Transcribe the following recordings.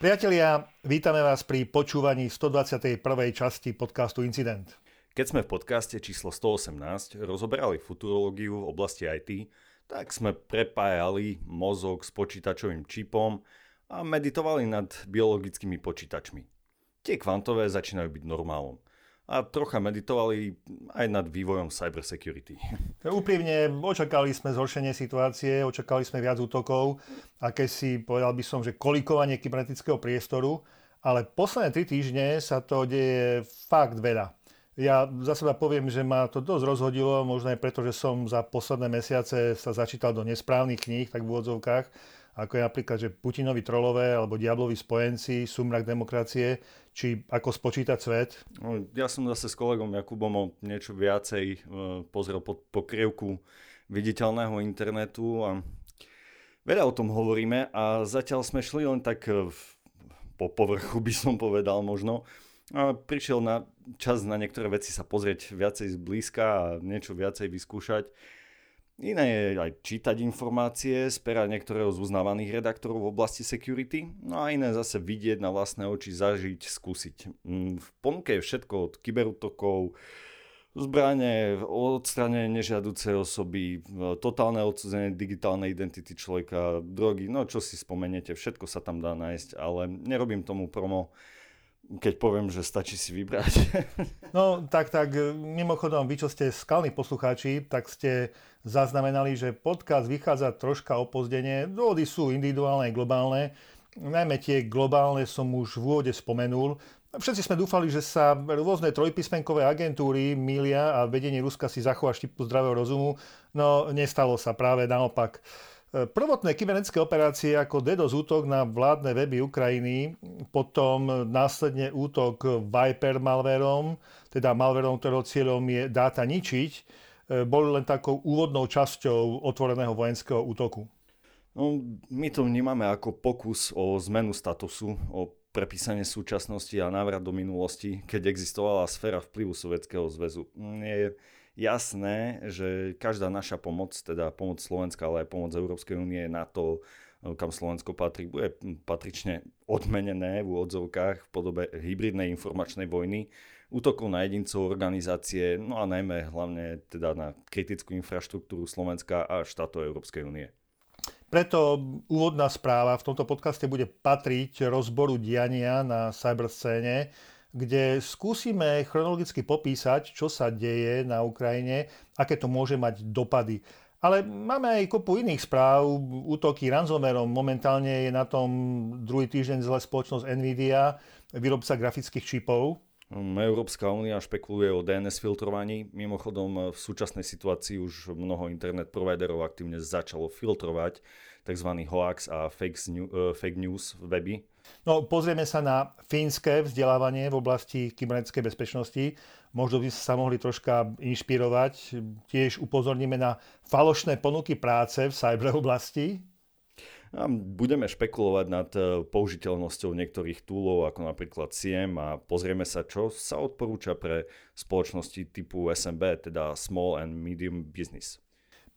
Priatelia, vítame vás pri počúvaní 121. časti podcastu Incident. Keď sme v podcaste číslo 118 rozoberali futurológiu v oblasti IT, tak sme prepájali mozog s počítačovým čipom a meditovali nad biologickými počítačmi. Tie kvantové začínajú byť normálom a trocha meditovali aj nad vývojom cybersecurity. Úprimne, očakali sme zhoršenie situácie, očakali sme viac útokov, aké si povedal by som, že kolikovanie kybernetického priestoru, ale posledné tri týždne sa to deje fakt veľa. Ja za seba poviem, že ma to dosť rozhodilo, možno aj preto, že som za posledné mesiace sa začítal do nesprávnych kníh, tak v úvodzovkách, ako je napríklad, že Putinovi trolové alebo diablovi spojenci, sumrak demokracie, či ako spočítať svet? No, ja som zase s kolegom Jakubom o niečo viacej e, pozrel pod pokrievku viditeľného internetu a veľa o tom hovoríme a zatiaľ sme šli len tak e, po povrchu by som povedal možno. A prišiel na čas na niektoré veci sa pozrieť viacej zblízka a niečo viacej vyskúšať. Iné je aj čítať informácie z pera niektorého z uznávaných redaktorov v oblasti security, no a iné zase vidieť na vlastné oči, zažiť, skúsiť. Mm, v ponuke je všetko od kyberútokov, zbranie, odstranenie nežiaducej osoby, totálne odsudzenie digitálnej identity človeka, drogy, no čo si spomeniete, všetko sa tam dá nájsť, ale nerobím tomu promo keď poviem, že stačí si vybrať. No tak, tak, mimochodom, vy, čo ste skalní poslucháči, tak ste zaznamenali, že podcast vychádza troška opozdenie. Dôvody sú individuálne a globálne. Najmä tie globálne som už v úvode spomenul. Všetci sme dúfali, že sa rôzne trojpísmenkové agentúry milia a vedenie Ruska si zachová štipu zdravého rozumu. No, nestalo sa práve naopak. Prvotné kybernetické operácie ako DDoS útok na vládne weby Ukrajiny, potom následne útok Viper malverom, teda malverom, ktorého cieľom je dáta ničiť, e, boli len takou úvodnou časťou otvoreného vojenského útoku. No, my to vnímame ako pokus o zmenu statusu, o prepísanie súčasnosti a návrat do minulosti, keď existovala sféra vplyvu Sovietskeho zväzu. Je, jasné, že každá naša pomoc, teda pomoc Slovenska, ale aj pomoc Európskej únie na to, kam Slovensko patrí, bude patrične odmenené v úvodzovkách v podobe hybridnej informačnej vojny, útokov na jedincov, organizácie, no a najmä hlavne teda na kritickú infraštruktúru Slovenska a štátov Európskej únie. Preto úvodná správa v tomto podcaste bude patriť rozboru diania na cyberscéne, kde skúsime chronologicky popísať, čo sa deje na Ukrajine, aké to môže mať dopady. Ale máme aj kopu iných správ. Útoky ransomwareom. Momentálne je na tom druhý týždeň zle spoločnosť Nvidia, výrobca grafických čipov. Európska únia špekuluje o DNS filtrovaní. Mimochodom v súčasnej situácii už mnoho internet providerov aktívne začalo filtrovať tzv. hoax a fake, fake news weby No, pozrieme sa na fínske vzdelávanie v oblasti kybernetickej bezpečnosti. Možno by sme sa mohli troška inšpirovať. Tiež upozorníme na falošné ponuky práce v cyber oblasti. A budeme špekulovať nad e, použiteľnosťou niektorých túlov, ako napríklad SIEM a pozrieme sa, čo sa odporúča pre spoločnosti typu SMB, teda Small and Medium Business.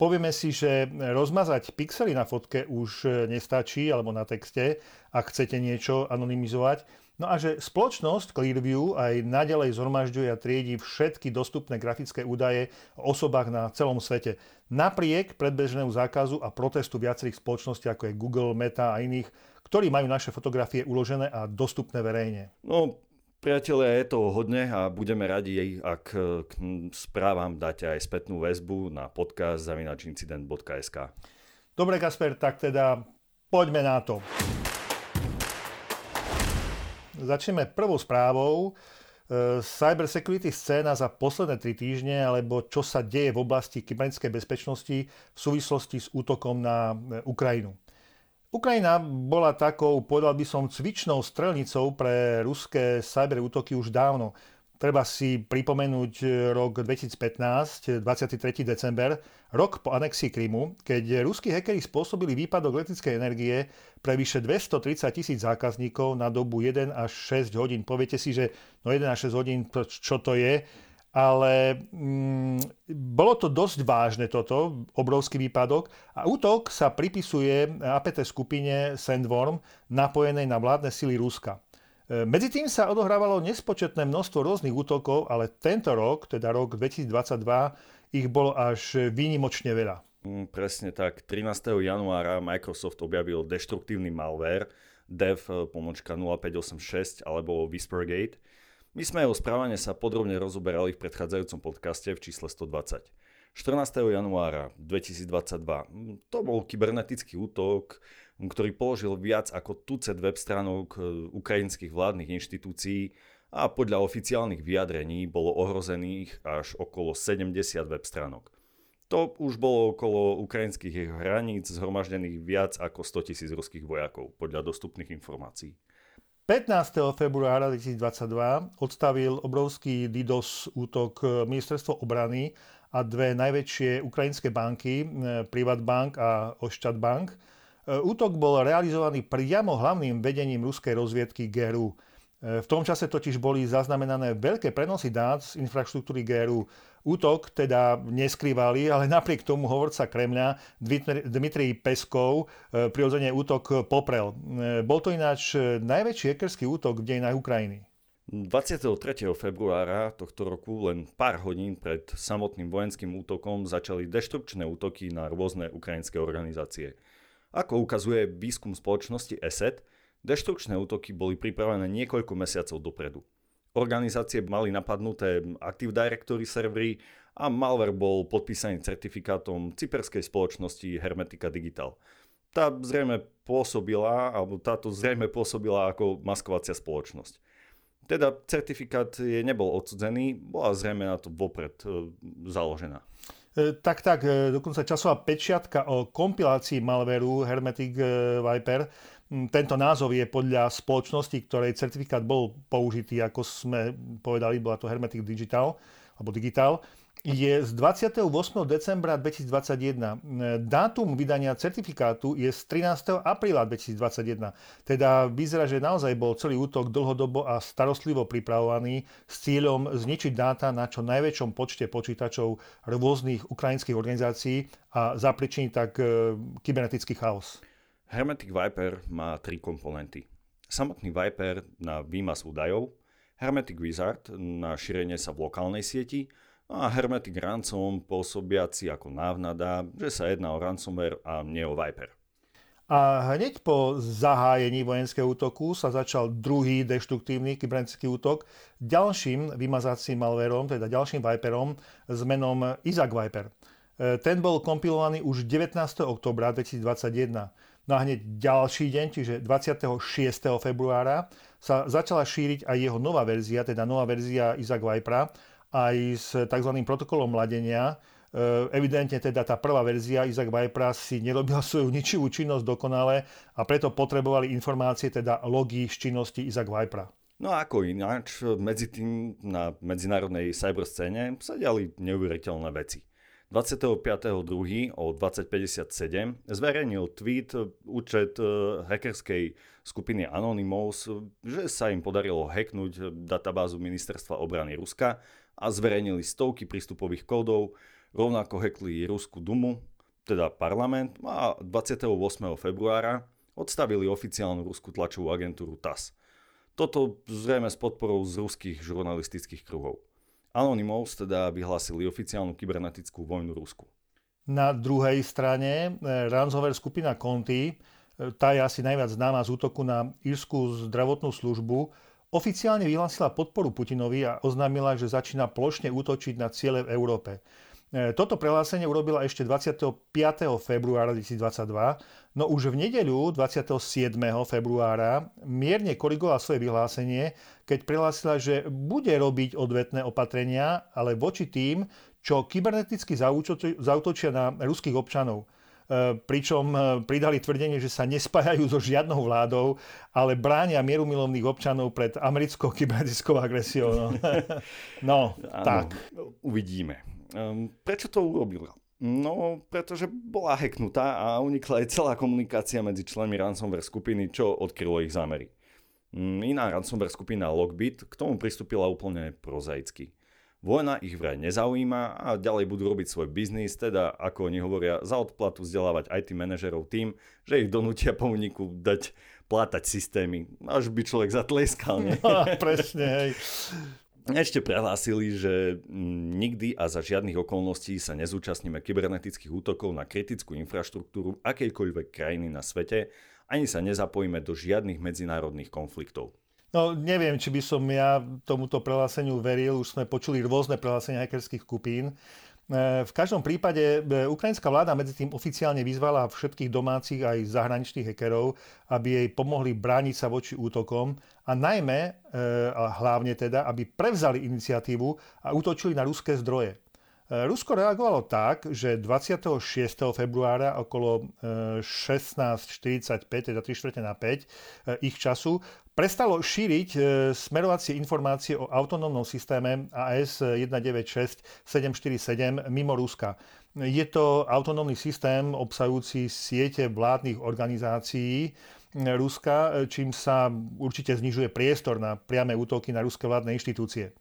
Povieme si, že rozmazať pixely na fotke už nestačí, alebo na texte, ak chcete niečo anonymizovať. No a že spoločnosť Clearview aj naďalej zhromažďuje a triedi všetky dostupné grafické údaje o osobách na celom svete. Napriek predbežnému zákazu a protestu viacerých spoločností, ako je Google, Meta a iných, ktorí majú naše fotografie uložené a dostupné verejne. No, Priatelia, je toho hodne a budeme radi, ak k správam dáte aj spätnú väzbu na podcast zavinačincident.sk. Dobre, Kasper, tak teda poďme na to. Začneme prvou správou. E, cyber security scéna za posledné tri týždne, alebo čo sa deje v oblasti kybernetickej bezpečnosti v súvislosti s útokom na e, Ukrajinu. Ukrajina bola takou, povedal by som, cvičnou strelnicou pre ruské cyber útoky už dávno. Treba si pripomenúť rok 2015, 23. december, rok po anexii Krymu, keď ruskí hackeri spôsobili výpadok elektrickej energie pre vyše 230 tisíc zákazníkov na dobu 1 až 6 hodín. Poviete si, že no 1 až 6 hodín, čo to je? Ale mm, bolo to dosť vážne toto, obrovský výpadok a útok sa pripisuje APT skupine Sandworm napojenej na vládne sily Ruska. E, medzi tým sa odohrávalo nespočetné množstvo rôznych útokov, ale tento rok, teda rok 2022, ich bolo až výnimočne veľa. Mm, presne tak. 13. januára Microsoft objavil deštruktívny malware dev e, pomočka 0586 alebo Whispergate. My sme jeho správanie sa podrobne rozoberali v predchádzajúcom podcaste v čísle 120. 14. januára 2022 mm, to bol kybernetický útok, ktorý položil viac ako tucet web stránok e, ukrajinských vládnych inštitúcií a podľa oficiálnych vyjadrení bolo ohrozených až okolo 70 web stránok. To už bolo okolo ukrajinských hraníc zhromaždených viac ako 100 tisíc ruských vojakov, podľa dostupných informácií. 15. februára 2022 odstavil obrovský DDoS útok Ministerstvo obrany a dve najväčšie ukrajinské banky, e, Privatbank a Ošťat Bank, E, útok bol realizovaný priamo hlavným vedením ruskej rozviedky GRU. V tom čase totiž boli zaznamenané veľké prenosy dát z infraštruktúry GRU. Útok teda neskrývali, ale napriek tomu hovorca Kremľa Dmitrij Peskov e, prirodzene útok poprel. Bol to ináč najväčší hackerský útok v dejinách Ukrajiny. 23. februára tohto roku, len pár hodín pred samotným vojenským útokom, začali deštrukčné útoky na rôzne ukrajinské organizácie. Ako ukazuje výskum spoločnosti ESET, deštrukčné útoky boli pripravené niekoľko mesiacov dopredu. Organizácie mali napadnuté Active Directory servery a malware bol podpísaný certifikátom cyperskej spoločnosti Hermetica Digital. Tá zrejme pôsobila, alebo táto zrejme pôsobila ako maskovacia spoločnosť. Teda certifikát je nebol odsudzený, bola zrejme na to vopred e, založená. E, tak, tak, e, dokonca časová pečiatka o kompilácii malveru Hermetic e, Viper. Tento názov je podľa spoločnosti, ktorej certifikát bol použitý, ako sme povedali, bola to Hermetic Digital, alebo Digital je z 28. decembra 2021. Dátum vydania certifikátu je z 13. apríla 2021. Teda vyzerá, že naozaj bol celý útok dlhodobo a starostlivo pripravovaný s cieľom zničiť dáta na čo najväčšom počte počítačov rôznych ukrajinských organizácií a zapričiniť tak e, kybernetický chaos. Hermetic Viper má tri komponenty. Samotný Viper na výmaz údajov, Hermetic Wizard na šírenie sa v lokálnej sieti a Hermetic Ransom pôsobiaci ako návnada, že sa jedná o ransomware a nie o Viper. A hneď po zahájení vojenského útoku sa začal druhý deštruktívny kybernetický útok ďalším vymazacím malverom, teda ďalším Viperom s menom Isaac Viper. E, ten bol kompilovaný už 19. oktobra 2021. No a hneď ďalší deň, čiže 26. februára, sa začala šíriť aj jeho nová verzia, teda nová verzia Isaac Vipera, aj s tzv. protokolom mladenia. E, evidentne teda tá prvá verzia Isaac Vipera si nerobila svoju ničivú činnosť dokonale a preto potrebovali informácie, teda logy z činnosti Isaac Vipera. No a ako ináč, medzi tým na medzinárodnej cyberscéne sa diali neuveriteľné veci. 25.2. o 2057 zverejnil tweet účet e, hackerskej skupiny Anonymous, že sa im podarilo hacknúť databázu ministerstva obrany Ruska a zverejnili stovky prístupových kódov, rovnako hackli Ruskú dumu, teda parlament a 28. februára odstavili oficiálnu ruskú tlačovú agentúru TAS. Toto zrejme s podporou z ruských žurnalistických kruhov. Anonymous teda vyhlásili oficiálnu kybernetickú vojnu Rusku. Na druhej strane eh, ransomware skupina Conti, eh, tá je asi najviac známa z útoku na írskú zdravotnú službu, Oficiálne vyhlásila podporu Putinovi a oznámila, že začína plošne útočiť na ciele v Európe. E, toto prehlásenie urobila ešte 25. februára 2022, no už v nedeľu 27. februára mierne korigovala svoje vyhlásenie, keď prehlásila, že bude robiť odvetné opatrenia, ale voči tým, čo kyberneticky zautočia na ruských občanov. E, pričom e, pridali tvrdenie, že sa nespájajú so žiadnou vládou, ale bránia mierumilovných občanov pred americkou kybernetickou agresiou. No, no tak. Uvidíme. Um, prečo to urobila? No, pretože bola hacknutá a unikla aj celá komunikácia medzi členmi ransomware skupiny, čo odkrylo ich zámery. Mm, iná ransomware skupina Logbit k tomu pristúpila úplne prozaicky. Vojna ich vraj nezaujíma a ďalej budú robiť svoj biznis, teda ako oni hovoria, za odplatu vzdelávať IT manažerov tým, že ich donútia po úniku dať plátať systémy. Až by človek zatleskal, nie? No, presne, hej. Ešte prehlásili, že mm, nikdy a za žiadnych okolností sa nezúčastníme kybernetických útokov na kritickú infraštruktúru akejkoľvek krajiny na svete, ani sa nezapojíme do žiadnych medzinárodných konfliktov. No neviem, či by som ja tomuto prehláseniu veril, už sme počuli rôzne prehlásenia hackerských skupín. E, v každom prípade e, ukrajinská vláda medzi tým oficiálne vyzvala všetkých domácich aj zahraničných hackerov, aby jej pomohli brániť sa voči útokom a najmä, e, a hlavne teda, aby prevzali iniciatívu a útočili na ruské zdroje. Rusko reagovalo tak, že 26. februára okolo 16.45, teda 3 čtvrte na 5 ich času, prestalo šíriť smerovacie informácie o autonómnom systéme AS-196747 mimo Ruska. Je to autonómny systém obsahujúci siete vládnych organizácií Ruska, čím sa určite znižuje priestor na priame útoky na ruské vládne inštitúcie.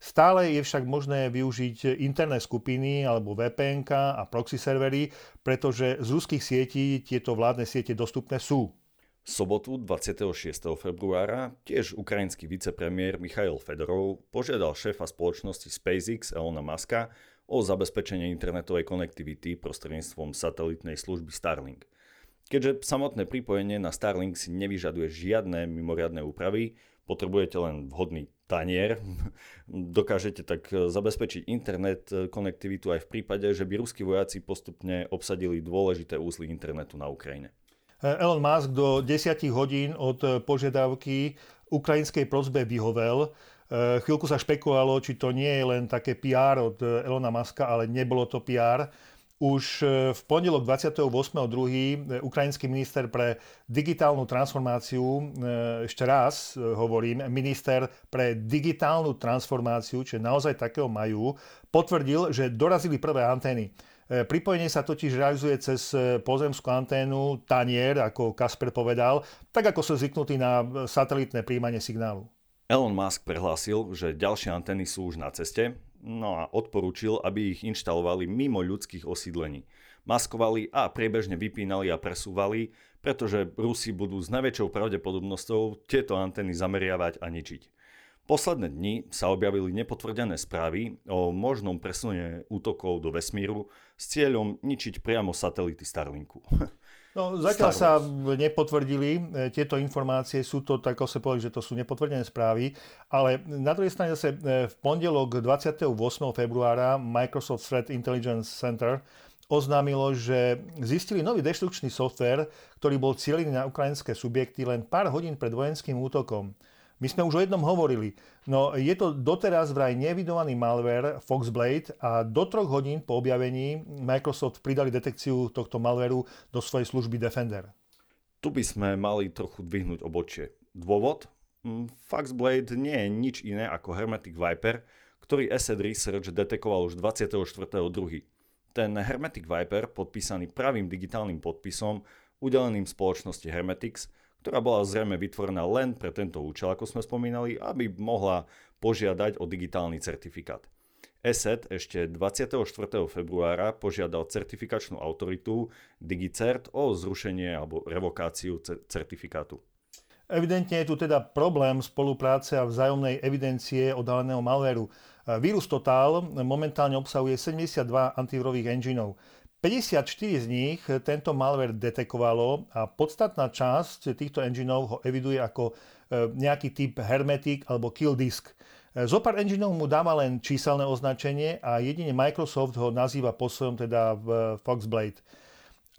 Stále je však možné využiť interné skupiny alebo VPN a proxy servery, pretože z ruských sietí tieto vládne siete dostupné sú sobotu 26. februára tiež ukrajinský vicepremiér Michail Fedorov požiadal šéfa spoločnosti SpaceX Elona Muska o zabezpečenie internetovej konektivity prostredníctvom satelitnej služby Starlink. Keďže samotné pripojenie na Starlink si nevyžaduje žiadne mimoriadne úpravy, potrebujete len vhodný tanier, dokážete tak zabezpečiť internet konektivitu aj v prípade, že by ruskí vojaci postupne obsadili dôležité úzly internetu na Ukrajine. Elon Musk do 10 hodín od požiadavky ukrajinskej prozbe vyhovel. E, chvíľku sa špekulovalo, či to nie je len také PR od Elona Muska, ale nebolo to PR. Už e, v pondelok 28.2. ukrajinský minister pre digitálnu transformáciu, e, ešte raz hovorím, minister pre digitálnu transformáciu, čiže naozaj takého majú, potvrdil, že dorazili prvé antény. E, pripojenie sa totiž realizuje cez e, pozemskú anténu tanier, ako Kasper povedal, tak ako sú zvyknutí na satelitné príjmanie signálu. Elon Musk prehlásil, že ďalšie antény sú už na ceste, no a odporúčil, aby ich inštalovali mimo ľudských osídlení. Maskovali a priebežne vypínali a presúvali, pretože Rusi budú s najväčšou pravdepodobnosťou tieto antény zameriavať a ničiť. Posledné dni sa objavili nepotvrdené správy o možnom presune útokov do vesmíru s cieľom ničiť priamo satelity Starlinku. No, zatiaľ sa nepotvrdili e, tieto informácie, sú to, tak sa povedali, že to sú nepotvrdené správy, ale na druhej strane zase e, v pondelok 28. februára Microsoft Threat Intelligence Center oznámilo, že zistili nový deštrukčný software, ktorý bol cieľený na ukrajinské subjekty len pár hodín pred vojenským útokom. My sme už o jednom hovorili. No je to doteraz vraj nevidovaný malware Foxblade a do troch hodín po objavení Microsoft pridali detekciu tohto malwareu do svojej služby Defender. Tu by sme mali trochu dvihnúť obočie. Dôvod? Mm, Foxblade nie je nič iné ako Hermetic Viper, ktorý Asset Research detekoval už 24.2. Ten Hermetic Viper, podpísaný pravým digitálnym podpisom, udeleným spoločnosti Hermetics, ktorá bola zrejme vytvorená len pre tento účel, ako sme spomínali, aby mohla požiadať o digitálny certifikát. ESET ešte 24. februára požiadal certifikačnú autoritu DigiCert o zrušenie alebo revokáciu certifikátu. Evidentne je tu teda problém spolupráce a vzájomnej evidencie odhaleného malvéru. Vírus Total momentálne obsahuje 72 antivírových engineov. 54 z nich tento malware detekovalo a podstatná časť týchto engineov ho eviduje ako e, nejaký typ hermetic alebo kill disk. E, zopár engineov mu dáva len číselné označenie a jedine Microsoft ho nazýva po svojom teda v Foxblade.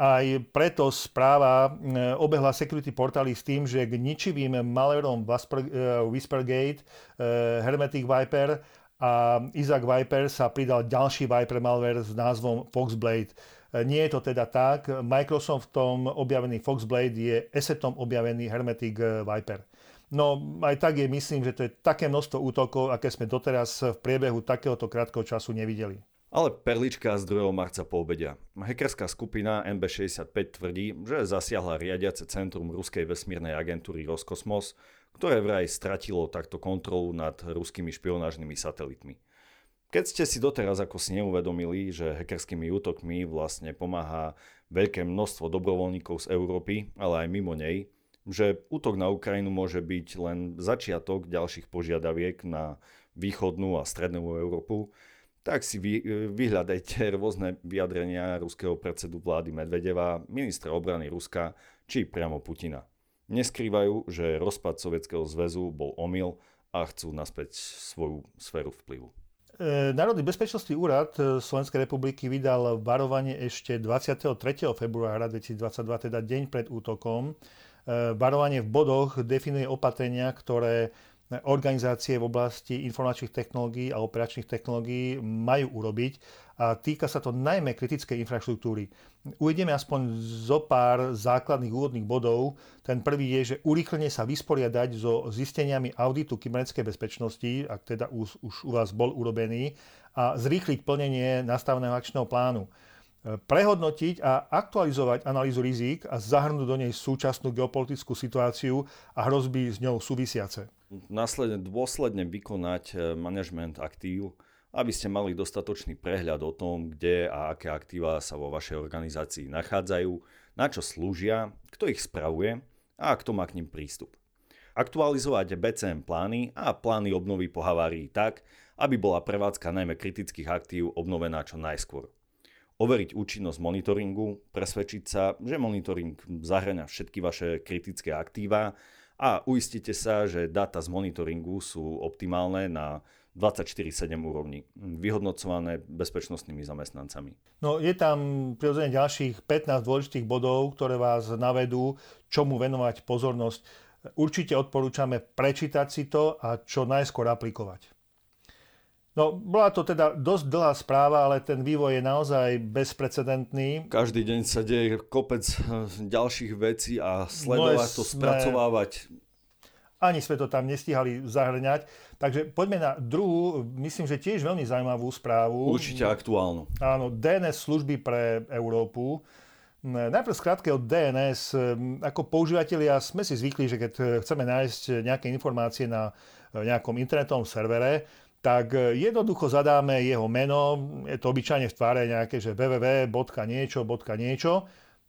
Aj preto správa e, obehla security portály s tým, že k ničivým malwareom Whispergate, Hermetic Viper a Isaac Viper sa pridal ďalší Viper malware s názvom Foxblade. E, nie je to teda tak. Microsoftom objavený Foxblade je esetom objavený Hermetic e, Viper. No aj tak je, myslím, že to je také množstvo útokov, aké sme doteraz v priebehu takéhoto krátkeho času nevideli. Ale perlička z 2. marca po obedia. Hackerská skupina MB65 tvrdí, že zasiahla riadiace centrum ruskej vesmírnej agentúry Roskosmos, ktoré vraj stratilo takto kontrolu nad ruskými špionážnymi satelitmi. Keď ste si doteraz ako si neuvedomili, že hackerskými útokmi vlastne pomáha veľké množstvo dobrovoľníkov z Európy, ale aj mimo nej, že útok na Ukrajinu môže byť len začiatok ďalších požiadaviek na východnú a strednú Európu, tak si vy, vyhľadajte rôzne vyjadrenia ruského predsedu vlády Medvedeva, ministra obrany Ruska či priamo Putina. Neskrývajú, že rozpad Sovietskeho zväzu bol omyl a chcú naspäť svoju sféru vplyvu. E, Národný bezpečnostný úrad e, Slovenskej republiky vydal varovanie ešte 23. februára 2022, teda deň pred útokom. E, varovanie v bodoch definuje opatrenia, ktoré organizácie v oblasti informačných technológií a operačných technológií majú urobiť a týka sa to najmä kritickej infraštruktúry. Uvedeme aspoň zo pár základných úvodných bodov. Ten prvý je, že urýchlene sa vysporiadať so zisteniami auditu kybernetickej bezpečnosti, ak teda už, už u vás bol urobený, a zrýchliť plnenie nastaveného akčného plánu. Prehodnotiť a aktualizovať analýzu rizík a zahrnúť do nej súčasnú geopolitickú situáciu a hrozby s ňou súvisiace. Následne dôsledne vykonať eh, manažment aktív, aby ste mali dostatočný prehľad o tom, kde a aké aktíva sa vo vašej organizácii nachádzajú, na čo slúžia, kto ich spravuje a kto má k ním prístup. Aktualizovať BCM plány a plány obnovy po havárii tak, aby bola prevádzka najmä kritických aktív obnovená čo najskôr. Overiť účinnosť monitoringu, presvedčiť sa, že monitoring zahrania všetky vaše kritické aktíva a uistite sa, že dáta z monitoringu sú optimálne na 24-7 úrovni, vyhodnocované bezpečnostnými zamestnancami. No je tam prirodzene ďalších 15 dôležitých bodov, ktoré vás navedú, čomu venovať pozornosť. Určite odporúčame prečítať si to a čo najskôr aplikovať. No, bola to teda dosť dlhá správa, ale ten vývoj je naozaj bezprecedentný. Každý deň sa deje kopec eh, ďalších vecí a sledovať no to, spracovávať ani sme to tam nestihali zahrňať. Takže poďme na druhú, myslím, že tiež veľmi zaujímavú správu. Určite aktuálnu. Áno, DNS služby pre Európu. Najprv skrátke od DNS. Ako používateľia sme si zvykli, že keď chceme nájsť nejaké informácie na nejakom internetovom servere, tak jednoducho zadáme jeho meno, je to obyčajne v tváre nejaké, že www.niečo, niečo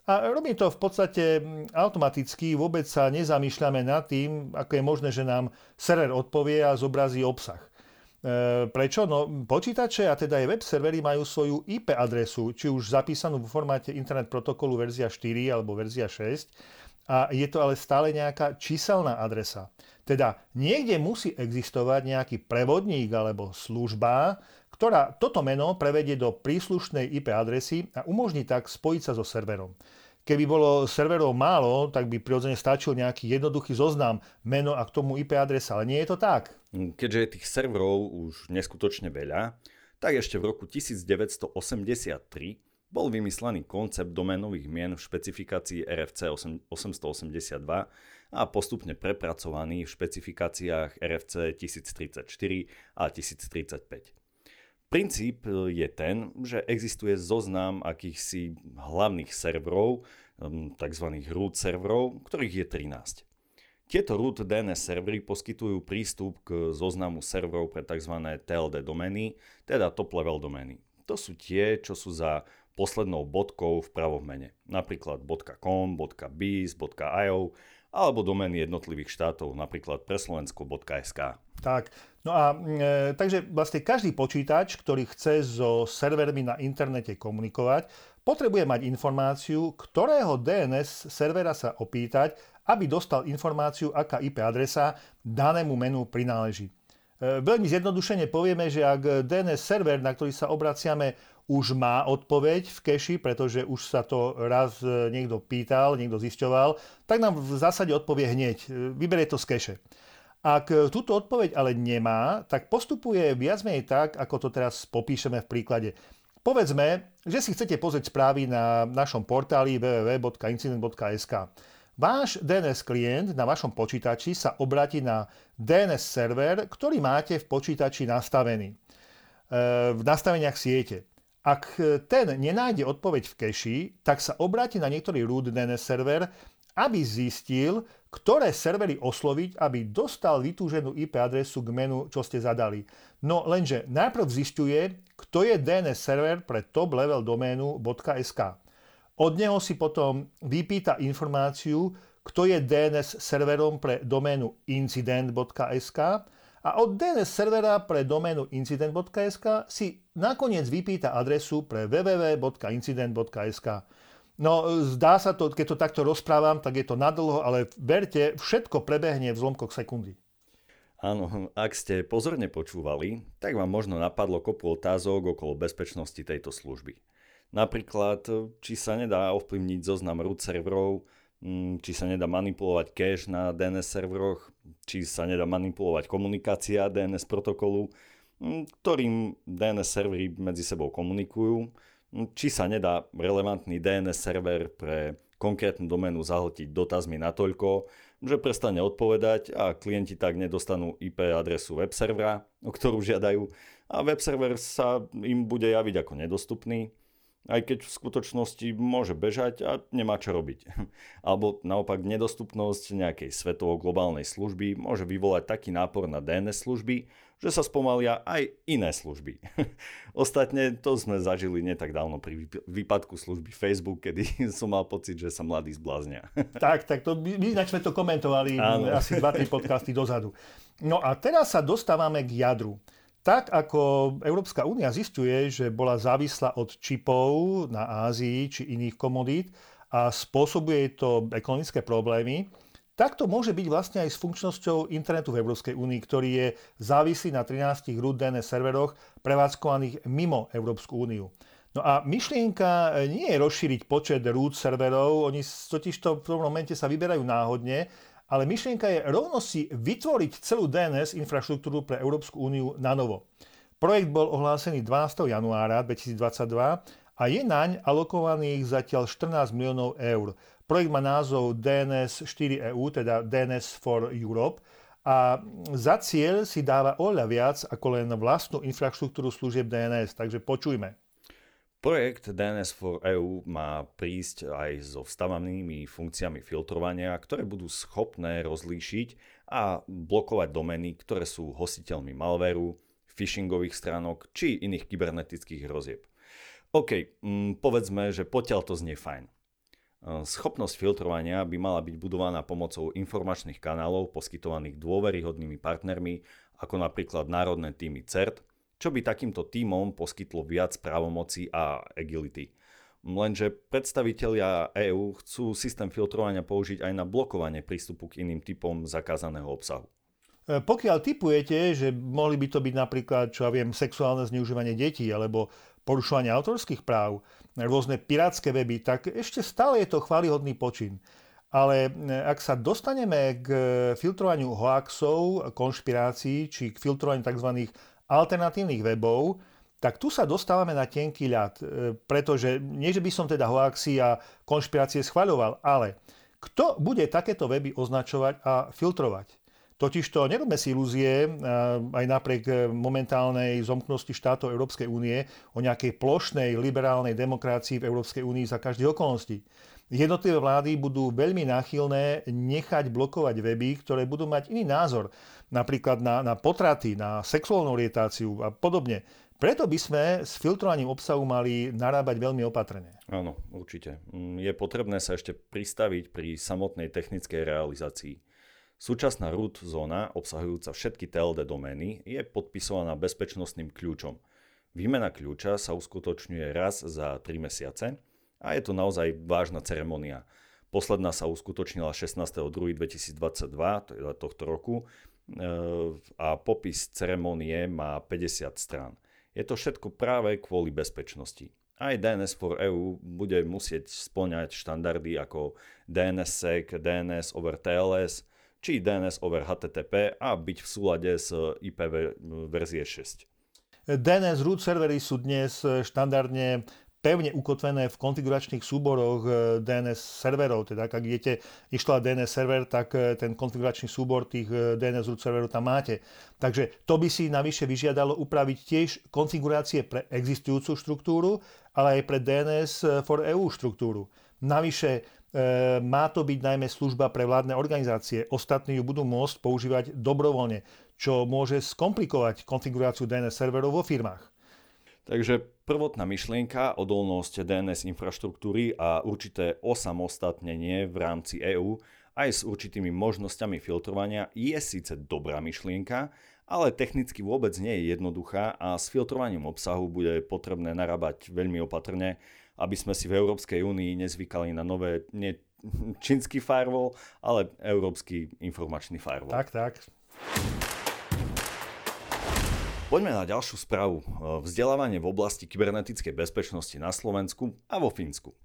a robím to v podstate automaticky, vôbec sa nezamýšľame nad tým, ako je možné, že nám server odpovie a zobrazí obsah. E, prečo? No počítače a teda aj web servery majú svoju IP adresu, či už zapísanú v formáte internet protokolu verzia 4 alebo verzia 6 a je to ale stále nejaká číselná adresa. Teda niekde musí existovať nejaký prevodník alebo služba, ktorá toto meno prevedie do príslušnej IP adresy a umožní tak spojiť sa so serverom. Keby bolo serverov málo, tak by prirodzene stačil nejaký jednoduchý zoznam, meno a k tomu IP adresa, ale nie je to tak. Keďže je tých serverov už neskutočne veľa, tak ešte v roku 1983 bol vymyslený koncept doménových mien v špecifikácii RFC 882 a postupne prepracovaný v špecifikáciách RFC 1034 a 1035. Princíp e, je ten, že existuje zoznam akýchsi hlavných serverov, tzv. root serverov, ktorých je 13. Tieto root DNS servery poskytujú prístup k zoznamu serverov pre tzv. TLD domény, teda top level domény. To sú tie, čo sú za poslednou bodkou v pravom mene. Napríklad .com, .biz, .io alebo domény jednotlivých štátov, napríklad preslovensko.sk. Tak, no a e, takže vlastne každý počítač, ktorý chce so servermi na internete komunikovať, potrebuje mať informáciu, ktorého DNS servera sa opýtať, aby dostal informáciu, aká IP adresa danému menu prináleží. E, veľmi zjednodušene povieme, že ak DNS server, na ktorý sa obraciame, už má odpoveď v keši, pretože už sa to raz e, niekto pýtal, niekto zisťoval, tak nám v zásade odpovie hneď. E, vyberie to z keše. Ak túto odpoveď ale nemá, tak postupuje viac menej tak, ako to teraz popíšeme v príklade. Povedzme, že si chcete pozrieť správy na našom portáli www.incident.sk. Váš DNS klient na vašom počítači sa obratí na DNS server, ktorý máte v počítači nastavený e, v nastaveniach siete. Ak ten nenájde odpoveď v keši, tak sa obráti na niektorý root DNS server, aby zistil, ktoré servery osloviť, aby dostal vytúženú IP adresu k menu, čo ste zadali. No lenže najprv zistuje, kto je DNS server pre top level doménu .sk. Od neho si potom vypýta informáciu, kto je DNS serverom pre doménu incident.sk a od DNS servera pre doménu incident.sk si nakoniec vypýta adresu pre www.incident.sk. No, zdá sa to, keď to takto rozprávam, tak je to nadlho, ale verte, všetko prebehne v zlomkoch sekundy. Áno, ak ste pozorne počúvali, tak vám možno napadlo kopu otázok okolo bezpečnosti tejto služby. Napríklad, či sa nedá ovplyvniť zoznam root serverov, či sa nedá manipulovať cache na DNS serveroch, či sa nedá manipulovať komunikácia DNS protokolu, mm, ktorým DNS servery medzi sebou komunikujú, mm, či sa nedá relevantný DNS server pre konkrétnu doménu zahltiť dotazmi natoľko, že prestane odpovedať a klienti tak nedostanú IP adresu web servera, o ktorú žiadajú a web server sa im bude javiť ako nedostupný, aj keď v skutočnosti môže bežať a nemá čo robiť. Alebo naopak nedostupnosť nejakej svetovo globálnej služby môže vyvolať taký nápor na DNS služby, že sa spomalia aj iné služby. Ostatne to sme zažili netak dávno pri výpadku služby Facebook, kedy som mal pocit, že sa mladí zbláznia. tak, tak to, my inak sme to komentovali Áno. asi 2-3 podcasty dozadu. No a teraz sa dostávame k jadru. Tak ako Európska únia zistuje, že bola závislá od čipov na Ázii či iných komodít a spôsobuje to ekonomické problémy, Takto môže byť vlastne aj s funkčnosťou internetu v Európskej únii, ktorý je závislý na 13 root DNS serveroch prevádzkovaných mimo Európsku úniu. No a myšlienka nie je rozšíriť počet root serverov, oni totiž to v tom momente sa vyberajú náhodne, ale myšlienka je rovno si vytvoriť celú DNS infraštruktúru pre Európsku úniu na novo. Projekt bol ohlásený 12. januára 2022 a je naň alokovaných zatiaľ 14 miliónov eur. Projekt má názov DNS 4 EU, teda DNS for Europe, a za cieľ si dáva oľa viac ako len vlastnú infraštruktúru služieb DNS, takže počujme. Projekt DNS for EU má prísť aj so vstavanými funkciami filtrovania, ktoré budú schopné rozlíšiť a blokovať domény, ktoré sú hostiteľmi malvéru, phishingových stránok či iných kybernetických hrozieb. OK, mm, povedzme, že potiaľ to znie fajn. Schopnosť filtrovania by mala byť budovaná pomocou informačných kanálov poskytovaných dôveryhodnými partnermi, ako napríklad národné týmy CERT, čo by takýmto týmom poskytlo viac právomocí a agility. Lenže predstavitelia EÚ chcú systém filtrovania použiť aj na blokovanie prístupu k iným typom zakázaného obsahu. E, pokiaľ typujete, že mohli by to byť napríklad, čo ja viem, sexuálne zneužívanie detí alebo porušovanie autorských práv, rôzne pirátske weby, tak ešte stále je to chválihodný počin. Ale e, ak sa dostaneme k filtrovaniu hoaxov, konšpirácií či k filtrovaniu tzv. Alternatívnych webov, tak tu sa dostávame na tenký ľad. E, pretože nie, že by som teda hoaxy a konšpirácie schvaľoval, ale kto bude takéto weby označovať a filtrovať? Totižto nerobme si ilúzie, aj napriek momentálnej zomknosti štátov Európskej únie, o nejakej plošnej liberálnej demokracii v Európskej únii za každých okolností. Jednotlivé vlády budú veľmi náchylné nechať blokovať weby, ktoré budú mať iný názor, napríklad na, na potraty, na sexuálnu orientáciu a podobne. Preto by sme s filtrovaním obsahu mali narábať veľmi opatrne. Áno, určite. Mm, je potrebné sa ešte pristaviť pri samotnej technickej realizácii. Súčasná root zóna, obsahujúca všetky TLD domény, je podpisovaná bezpečnostným kľúčom. Výmena kľúča sa uskutočňuje raz za 3 mesiace a je to naozaj vážna ceremonia. Posledná sa uskutočnila 16.2.2022, teda tohto roku, e, a popis ceremonie má 50 strán. Je to všetko práve kvôli bezpečnosti. Aj DNS for EU bude musieť splňať štandardy ako DNSSEC, DNS over TLS, či DNS over HTTP a byť v súlade s IP verzie 6. DNS root servery sú dnes štandardne pevne ukotvené v konfiguračných súboroch eh, DNS serverov. Teda ak idete išla DNS server, tak eh, ten konfiguračný súbor tých eh, DNS root serverov tam máte. Takže to by si navyše vyžiadalo upraviť tiež konfigurácie pre existujúcu štruktúru, ale aj pre DNS for EU štruktúru. Navyše má to byť najmä služba pre vládne organizácie. Ostatní ju budú môcť používať dobrovoľne. čo môže skomplikovať konfiguráciu DNS serverov vo firmách. Takže prvotná myšlienka, odolnosť DNS infraštruktúry a určité osamostatnenie v rámci EÚ aj s určitými možnosťami filtrovania je síce dobrá myšlienka, ale technicky vôbec nie je jednoduchá a s filtrovaním obsahu bude potrebné narábať veľmi opatrne, aby sme si v Európskej únii nezvykali na nové, nie čínsky firewall, ale európsky informačný firewall. Tak, tak. Poďme na ďalšiu správu. Vzdelávanie v oblasti kybernetickej bezpečnosti na Slovensku a vo Fínsku.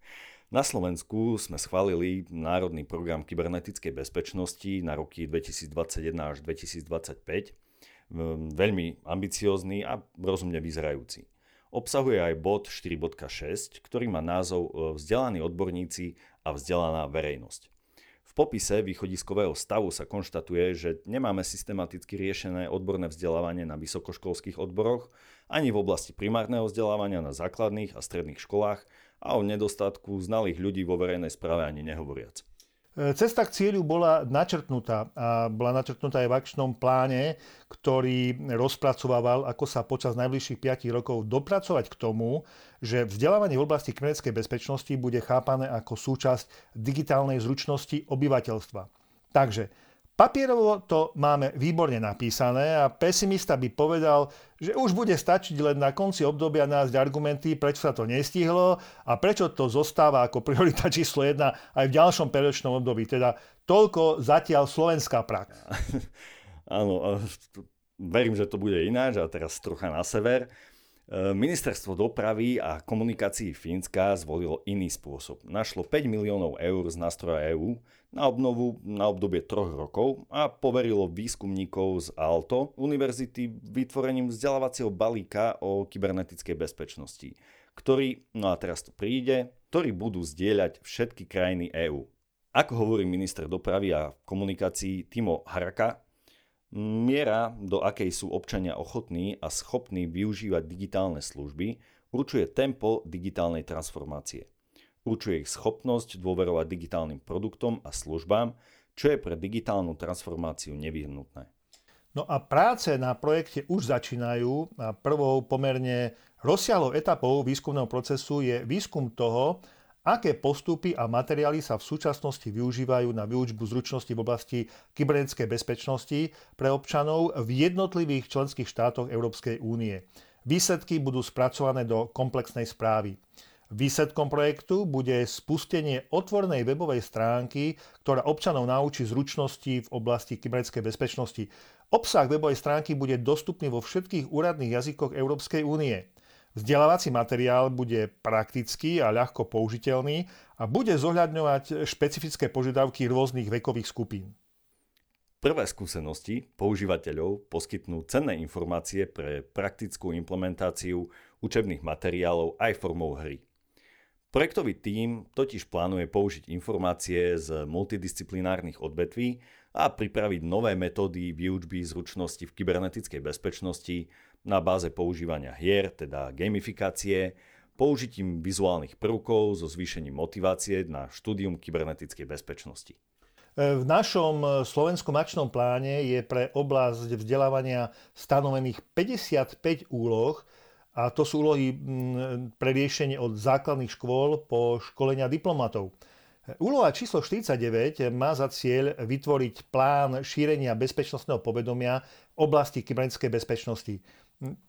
Na Slovensku sme schválili Národný program kybernetickej bezpečnosti na roky 2021 až 2025. Veľmi ambiciózny a rozumne vyzerajúci. Obsahuje aj bod 4.6, ktorý má názov Vzdelaní odborníci a vzdelaná verejnosť popise východiskového stavu sa konštatuje, že nemáme systematicky riešené odborné vzdelávanie na vysokoškolských odboroch, ani v oblasti primárneho vzdelávania na základných a stredných školách a o nedostatku znalých ľudí vo verejnej správe ani nehovoriac. Cesta k cieľu bola načrtnutá a bola načrtnutá aj v akčnom pláne, ktorý rozpracovával, ako sa počas najbližších 5 rokov dopracovať k tomu, že vzdelávanie v oblasti kybernetickej bezpečnosti bude chápané ako súčasť digitálnej zručnosti obyvateľstva. Takže Papierovo to máme výborne napísané a pesimista by povedal, že už bude stačiť len na konci obdobia nájsť argumenty, prečo sa to nestihlo a prečo to zostáva ako priorita číslo 1 aj v ďalšom periodčnom období. Teda toľko zatiaľ slovenská prax. Áno, verím, že to bude ináč a teraz trocha na sever. E, ministerstvo dopravy a komunikácií Fínska zvolilo iný spôsob. Našlo 5 miliónov eur z nástroja EÚ na obnovu na obdobie troch rokov a poverilo výskumníkov z ALTO univerzity vytvorením vzdelávacieho balíka o kybernetickej bezpečnosti, ktorý, no a teraz to príde, ktorý budú zdieľať všetky krajiny EÚ. Ako hovorí minister dopravy a komunikácií Timo Haraka, miera, do akej sú občania ochotní a schopní využívať digitálne služby, určuje tempo digitálnej transformácie určuje ich schopnosť dôverovať digitálnym produktom a službám, čo je pre digitálnu transformáciu nevyhnutné. No a práce na projekte už začínajú a prvou pomerne rozsiahlou etapou výskumného procesu je výskum toho, aké postupy a materiály sa v súčasnosti využívajú na výučbu zručnosti v oblasti kybernetickej bezpečnosti pre občanov v jednotlivých členských štátoch Európskej únie. Výsledky budú spracované do komplexnej správy. Výsledkom projektu bude spustenie otvornej webovej stránky, ktorá občanov naučí zručnosti v oblasti kybernetickej bezpečnosti. Obsah webovej stránky bude dostupný vo všetkých úradných jazykoch Európskej únie. Vzdelávací materiál bude praktický a ľahko použiteľný a bude zohľadňovať špecifické požiadavky rôznych vekových skupín. Prvé skúsenosti používateľov poskytnú cenné informácie pre praktickú implementáciu učebných materiálov aj formou hry. Projektový tím totiž plánuje použiť informácie z multidisciplinárnych odvetví a pripraviť nové metódy výučby zručnosti v kybernetickej bezpečnosti na báze používania hier, teda gamifikácie, použitím vizuálnych prvkov so zvýšením motivácie na štúdium kybernetickej bezpečnosti. V našom slovenskom akčnom pláne je pre oblasť vzdelávania stanovených 55 úloh, a to sú úlohy mm, pre riešenie od základných škôl po školenia diplomatov. Úloha číslo 49 má za cieľ vytvoriť plán šírenia bezpečnostného povedomia v oblasti kybernetickej bezpečnosti.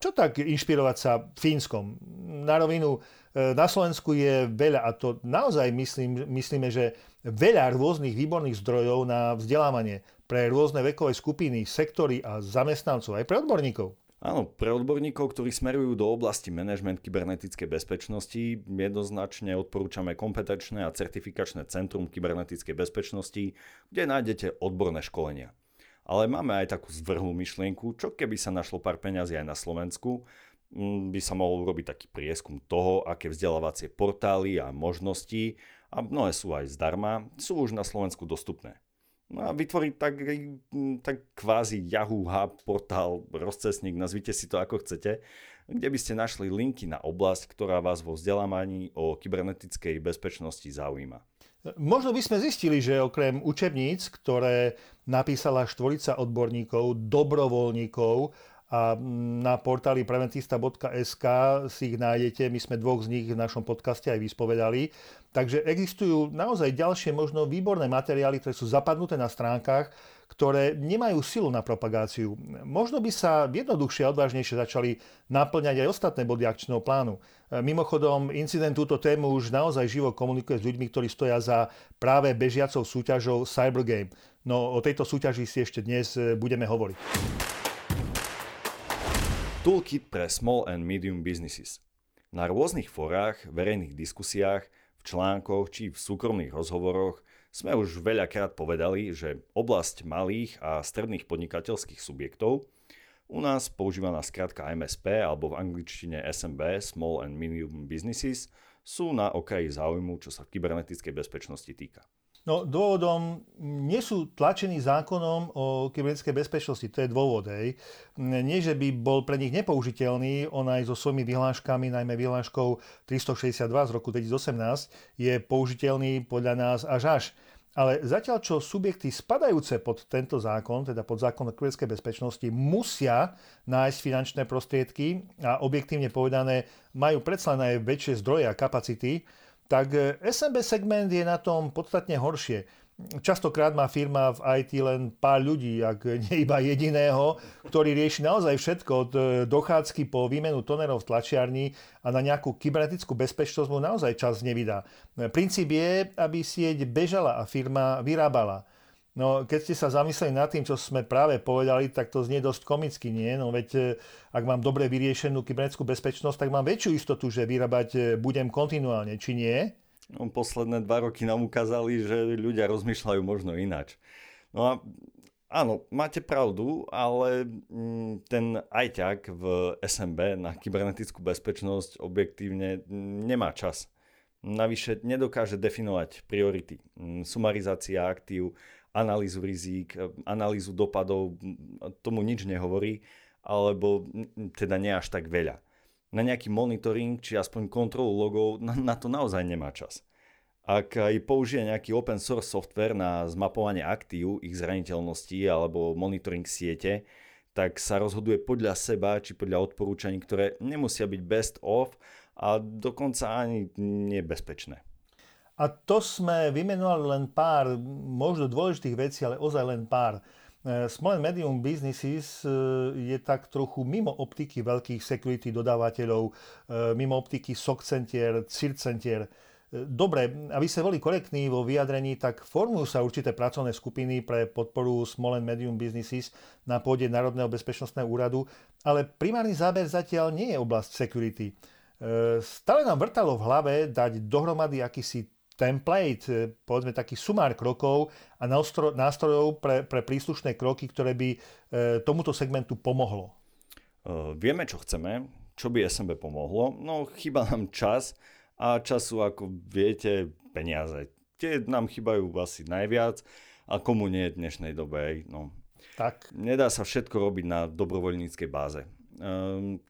Čo tak inšpirovať sa Fínskom? Na rovinu, e, na Slovensku je veľa, a to naozaj myslím, myslíme, že veľa rôznych výborných zdrojov na vzdelávanie pre rôzne vekové skupiny, sektory a zamestnancov, aj pre odborníkov. Áno, pre odborníkov, ktorí smerujú do oblasti management kybernetickej bezpečnosti, jednoznačne odporúčame kompetenčné a certifikačné centrum kybernetickej bezpečnosti, kde nájdete odborné školenia. Ale máme aj takú zvrhlú myšlienku, čo keby sa našlo pár peňazí aj na Slovensku, mm, by sa mohol urobiť taký prieskum toho, aké vzdelávacie portály a možnosti, a mnohé sú aj zdarma, sú už na Slovensku dostupné. No a vytvoriť tak, tak kvázi Yahoo Hub, portál, rozcesník, nazvite si to ako chcete, kde by ste našli linky na oblasť, ktorá vás vo vzdelávaní o kybernetickej bezpečnosti zaujíma. Možno by sme zistili, že okrem učebníc, ktoré napísala štvorica odborníkov, dobrovoľníkov a na portáli preventista.sk si ich nájdete, my sme dvoch z nich v našom podcaste aj vyspovedali. Takže existujú naozaj ďalšie možno výborné materiály, ktoré sú zapadnuté na stránkach, ktoré nemajú silu na propagáciu. Možno by sa jednoduchšie a odvážnejšie začali naplňať aj ostatné body akčného plánu. Mimochodom, incident túto tému už naozaj živo komunikuje s ľuďmi, ktorí stoja za práve bežiacou súťažou Cybergame. No o tejto súťaži si ešte dnes budeme hovoriť. Toolkit pre Small and Medium Businesses. Na rôznych forách, verejných diskusiách, článkoch či v súkromných rozhovoroch sme už veľakrát povedali, že oblasť malých a stredných podnikateľských subjektov, u nás používaná skratka MSP alebo v angličtine SMB, Small and Medium Businesses, sú na okraji záujmu, čo sa v kybernetickej bezpečnosti týka. No dôvodom nie sú tlačení zákonom o kybernetickej bezpečnosti, to je dôvod. Hej. Nie, že by bol pre nich nepoužiteľný, on aj so svojimi vyhláškami, najmä vyhláškou 362 z roku 2018, je použiteľný podľa nás až až. Ale zatiaľ, čo subjekty spadajúce pod tento zákon, teda pod zákon o kybernetickej bezpečnosti, musia nájsť finančné prostriedky a objektívne povedané majú predsa aj väčšie zdroje a kapacity, tak e, SMB segment je na tom podstatne horšie. Častokrát má firma v IT len pár ľudí, ak nie iba jediného, ktorý rieši naozaj všetko od e, dochádzky po výmenu tonerov v tlačiarni a na nejakú kybernetickú bezpečnosť mu naozaj čas nevydá. Princíp je, aby sieť bežala a firma vyrábala. No, keď ste sa zamysleli nad tým, čo sme práve povedali, tak to znie dosť komicky, nie? No veď e, ak mám dobre vyriešenú kybernetickú bezpečnosť, tak mám väčšiu istotu, že vyrábať e, budem kontinuálne, či nie? No, posledné dva roky nám ukázali, že ľudia rozmýšľajú možno ináč. No a áno, máte pravdu, ale mm, ten ajťak v SMB na kybernetickú bezpečnosť objektívne mm, nemá čas. Navyše nedokáže definovať priority. Mm, sumarizácia aktív, analýzu rizík, e, analýzu dopadov, tomu nič nehovorí, alebo teda nie až tak veľa. Na nejaký monitoring, či aspoň kontrolu logov, na, to naozaj nemá čas. Ak aj použije nejaký open source software na zmapovanie aktív, ich zraniteľnosti alebo monitoring siete, tak sa rozhoduje podľa seba či podľa odporúčaní, ktoré nemusia byť best of a dokonca ani nebezpečné. A to sme vymenovali len pár možno dôležitých vecí, ale ozaj len pár. E, small and medium businesses e, je tak trochu mimo optiky veľkých security dodávateľov, e, mimo optiky SOC centier. Dobre, aby ste boli korektní vo vyjadrení, tak formujú sa určité pracovné skupiny pre podporu small and medium businesses na pôde Národného bezpečnostného úradu, ale primárny záber zatiaľ nie je oblasť security. Stále nám vrtalo v hlave dať dohromady akýsi template, e, povedzme taký sumár krokov a nástrojov pre, pre príslušné kroky, ktoré by e, tomuto segmentu pomohlo? Uh, vieme, čo chceme, čo by SMB pomohlo, no chýba nám čas a času, ako viete, peniaze. Tie nám chýbajú asi najviac a komu nie v dnešnej dobe. No. Tak. Nedá sa všetko robiť na dobrovoľníckej báze.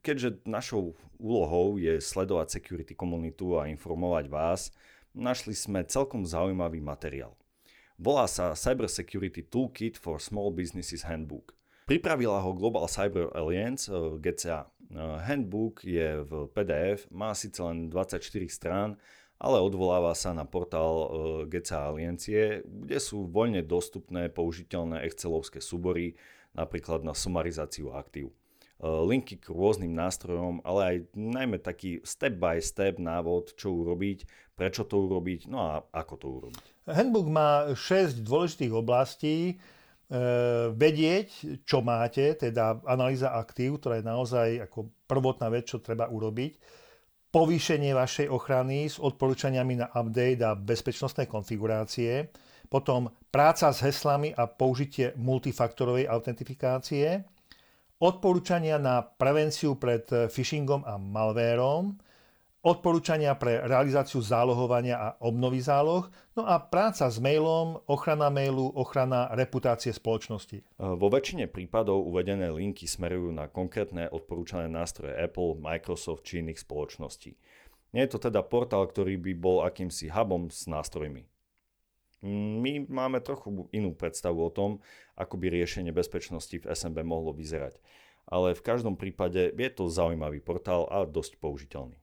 Keďže našou úlohou je sledovať security komunitu a informovať vás, našli sme celkom zaujímavý materiál. Volá sa Cyber Security Toolkit for Small Businesses Handbook. Pripravila ho Global Cyber Alliance, eh, GCA. Eh, handbook je v PDF, má síce len 24 strán, ale odvoláva sa na portál eh, GCA Aliancie, kde sú voľne dostupné použiteľné Excelovské súbory, napríklad na sumarizáciu aktív. Linky k rôznym nástrojom, ale aj najmä taký step by step návod, čo urobiť, prečo to urobiť, no a ako to urobiť. Handbook má 6 dôležitých oblastí. E, vedieť, čo máte, teda analýza aktív, ktorá je naozaj ako prvotná vec, čo treba urobiť. Povýšenie vašej ochrany s odporúčaniami na update a bezpečnostné konfigurácie. Potom práca s heslami a použitie multifaktorovej autentifikácie. Odporúčania na prevenciu pred phishingom a malvérom odporúčania pre realizáciu zálohovania a obnovy záloh, no a práca s mailom, ochrana mailu, ochrana reputácie spoločnosti. Vo väčšine prípadov uvedené linky smerujú na konkrétne odporúčané nástroje Apple, Microsoft či iných spoločností. Nie je to teda portál, ktorý by bol akýmsi hubom s nástrojmi. My máme trochu inú predstavu o tom, ako by riešenie bezpečnosti v SMB mohlo vyzerať. Ale v každom prípade je to zaujímavý portál a dosť použiteľný.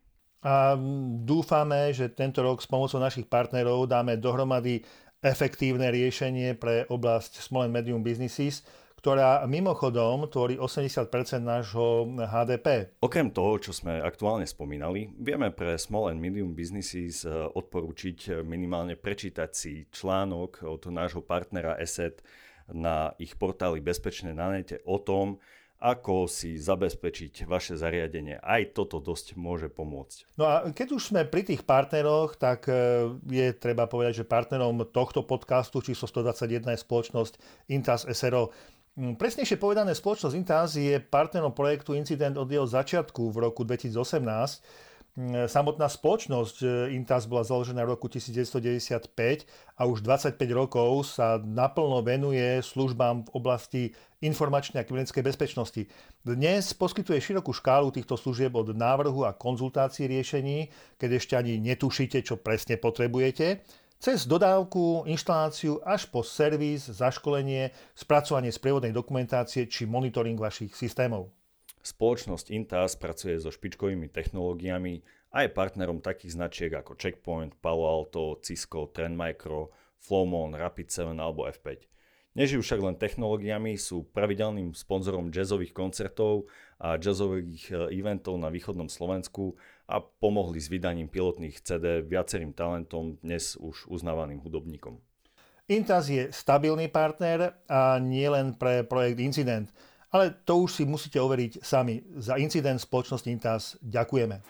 A dúfame, že tento rok s pomocou našich partnerov dáme dohromady efektívne riešenie pre oblasť Small and Medium Businesses, ktorá mimochodom tvorí 80% nášho HDP. Okrem toho, čo sme aktuálne spomínali, vieme pre Small and Medium Businesses eh, odporúčiť eh, minimálne prečítať si článok od nášho partnera ESET na ich portáli Bezpečné na nete o tom, ako si zabezpečiť vaše zariadenie. Aj toto dosť môže pomôcť. No a keď už sme pri tých partneroch, tak eh, je treba povedať, že partnerom tohto podcastu číslo 121 je spoločnosť Intas SRO. Mm, presnejšie povedané, spoločnosť Intaz je partnerom projektu Incident od jeho začiatku v roku 2018. Mm, samotná spoločnosť e, Intaz bola založená v roku 1995 a už 25 rokov sa naplno venuje službám v oblasti informačnej a kybernetickej bezpečnosti. Dnes poskytuje širokú škálu týchto služieb od návrhu a konzultácií riešení, keď ešte ani netušíte, čo presne potrebujete, cez dodávku, inštaláciu až po servis, zaškolenie, spracovanie sprievodnej dokumentácie či monitoring vašich systémov. Spoločnosť Intas pracuje so špičkovými technológiami a je partnerom takých značiek ako Checkpoint, Palo Alto, Cisco, Trend Micro, Flowmon, Rapid7 alebo F5. Nežijú však len technológiami, sú pravidelným sponzorom jazzových koncertov a jazzových e, eventov na východnom Slovensku a pomohli s vydaním pilotných CD viacerým talentom, dnes už uznávaným hudobníkom. Intaz je stabilný partner a nie len pre projekt Incident, ale to už si musíte overiť sami. Za incident spoločnosti Intaz ďakujeme.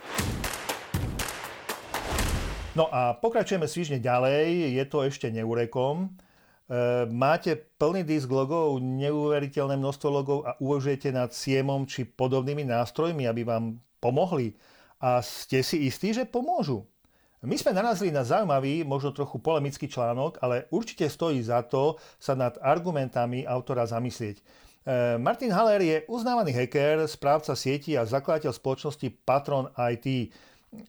No a pokračujeme svižne ďalej, je to ešte neurekom. E, máte plný disk logov, neuveriteľné množstvo logov a uvažujete nad siemom či podobnými nástrojmi, aby vám pomohli a ste si istí, že pomôžu. My sme narazili na zaujímavý, možno trochu polemický článok, ale určite stojí za to sa nad argumentami autora zamyslieť. E, Martin Haller je uznávaný hacker, správca sieti a zakladateľ spoločnosti Patron IT.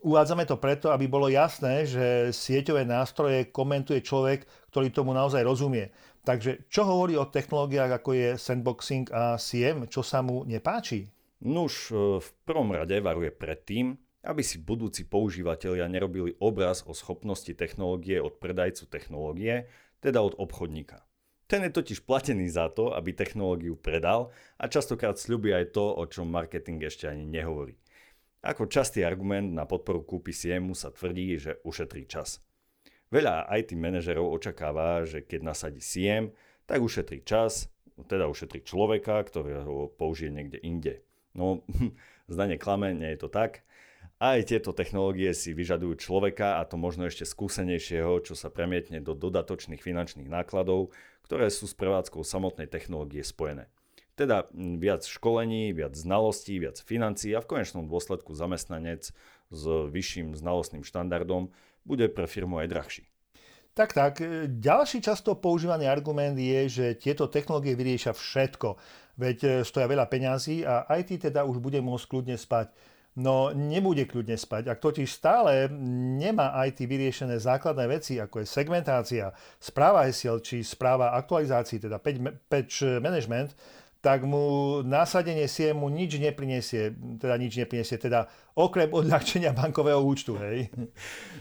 Uvádzame to preto, aby bolo jasné, že sieťové nástroje komentuje človek, ktorý tomu naozaj rozumie. Takže čo hovorí o technológiách ako je sandboxing a CM, čo sa mu nepáči? Nuž, e, v prvom rade varuje pred tým, aby si budúci používateľia nerobili obraz o schopnosti technológie od predajcu technológie, teda od obchodníka. Ten je totiž platený za to, aby technológiu predal a častokrát sľubí aj to, o čom marketing ešte ani nehovorí. Ako častý argument na podporu kúpy Siemu sa tvrdí, že ušetrí čas. Veľa IT manažerov očakáva, že keď nasadí Siem, tak ušetrí čas, teda ušetrí človeka, ktorý ho použije niekde inde. No, zdanie klame, nie je to tak. Aj tieto technológie si vyžadujú človeka a to možno ešte skúsenejšieho, čo sa premietne do dodatočných finančných nákladov, ktoré sú s prevádzkou samotnej technológie spojené. Teda viac školení, viac znalostí, viac financií a v konečnom dôsledku zamestnanec s vyšším znalostným štandardom bude pre firmu aj drahší. Tak, tak. Ďalší často používaný argument je, že tieto technológie vyriešia všetko. Veď e, stoja veľa peňazí a IT teda už bude môcť kľudne spať. No nebude kľudne spať. Ak totiž stále nemá IT vyriešené základné veci, ako je segmentácia, správa hesiel či správa aktualizácií, teda patch management, tak mu násadenie siemu nič neprinesie, teda nič neprinesie, teda okrem odľahčenia bankového účtu, hej.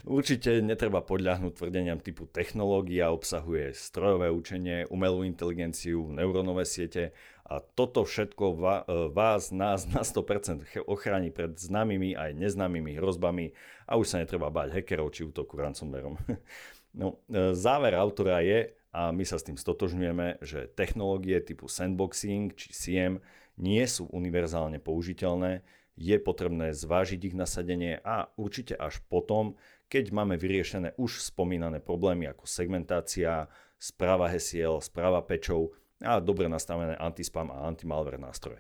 Určite netreba podľahnúť tvrdeniam typu technológia obsahuje strojové učenie, umelú inteligenciu, neurónové siete a toto všetko vás, nás na 100% ochráni pred známymi aj neznámymi hrozbami a už sa netreba báť hackerov či útoku ransomwareom. No, e, záver autora je, a my sa s tým stotožňujeme, že technológie typu sandboxing či SIEM nie sú univerzálne použiteľné, je potrebné zvážiť ich nasadenie a určite až potom, keď máme vyriešené už spomínané problémy ako segmentácia, správa hesiel, správa pečov a dobre nastavené antispam a antimalware nástroje.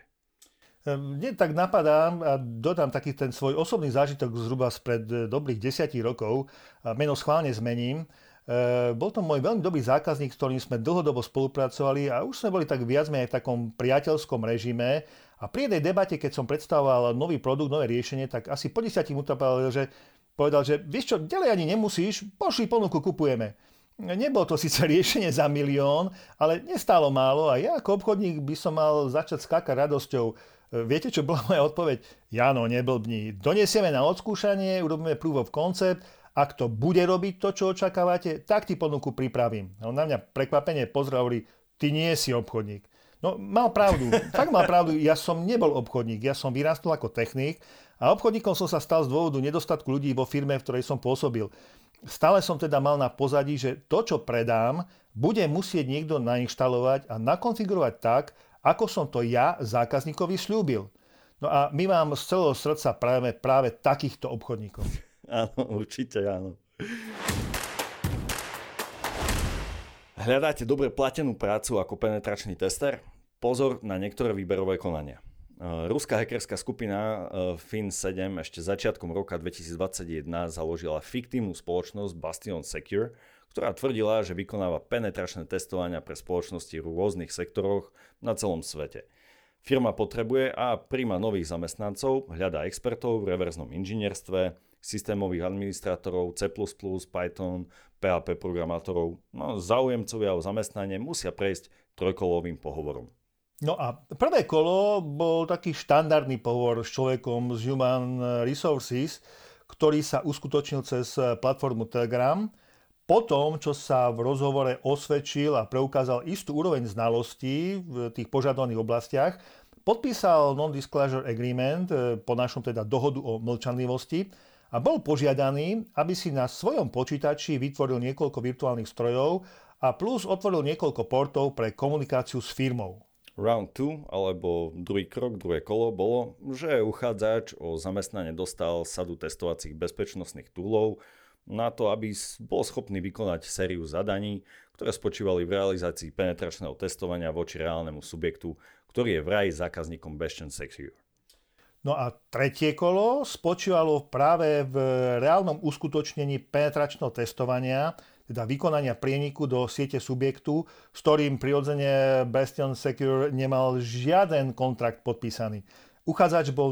Ehm, mne tak napadá a dodám taký ten svoj osobný zážitok zhruba spred eh, dobrých desiatich rokov. Meno schválne zmením. Eh, bol to môj veľmi dobrý zákazník, s ktorým sme dlhodobo spolupracovali a už sme boli tak viac menej v takom priateľskom režime. A pri jednej debate, keď som predstavoval nový produkt, nové riešenie, tak asi po 10 minútach povedal, že, povedal, že vieš čo, ďalej ani nemusíš, pošli ponuku, kupujeme. Nebolo to síce riešenie za milión, ale nestálo málo a ja ako obchodník by som mal začať skákať radosťou. Viete, čo bola moja odpoveď? Jano, neblbni. Donesieme na odskúšanie, urobíme proof of concept, ak to bude robiť to, čo očakávate, tak ti ponuku pripravím. A on na mňa prekvapenie pozrel ty nie si obchodník. No, mal pravdu. Fakt mal pravdu. Ja som nebol obchodník. Ja som vyrastol ako technik a obchodníkom som sa stal z dôvodu nedostatku ľudí vo firme, v ktorej som pôsobil. Stále som teda mal na pozadí, že to, čo predám, bude musieť niekto nainštalovať a nakonfigurovať tak, ako som to ja zákazníkovi slúbil. No a my vám z celého srdca práve, práve takýchto obchodníkov. Áno, určite áno. Hľadáte dobre platenú prácu ako penetračný tester? Pozor na niektoré výberové konania. E, ruská hackerská skupina e, Fin7 ešte začiatkom roka 2021 založila fiktívnu spoločnosť Bastion Secure, ktorá tvrdila, že vykonáva penetračné testovania pre spoločnosti v rôznych sektoroch na celom svete. Firma potrebuje a príjma nových zamestnancov, hľadá expertov v reverznom inžinierstve, systémových administrátorov, C++, Python, PHP programátorov. No, záujemcovia o zamestnanie musia prejsť trojkolovým pohovorom. No a prvé kolo bol taký štandardný pohovor s človekom z Human Resources, ktorý sa uskutočnil cez platformu Telegram. Potom, čo sa v rozhovore osvedčil a preukázal istú úroveň znalostí v tých požadovaných oblastiach, podpísal Non-Disclosure Agreement, e, po našom teda dohodu o mlčanlivosti, a bol požiadaný, aby si na svojom počítači vytvoril niekoľko virtuálnych strojov a plus otvoril niekoľko portov pre komunikáciu s firmou. Round 2, alebo druhý krok, druhé kolo, bolo, že uchádzač o zamestnanie dostal sadu testovacích bezpečnostných túlov na to, aby bol schopný vykonať sériu zadaní, ktoré spočívali v realizácii penetračného testovania voči reálnemu subjektu, ktorý je vraj zákazníkom Bastion Secure. No a tretie kolo spočívalo práve v reálnom uskutočnení penetračného testovania, teda vykonania prieniku do siete subjektu, s ktorým prirodzene Bastion Secure nemal žiaden kontrakt podpísaný. Uchádzač bol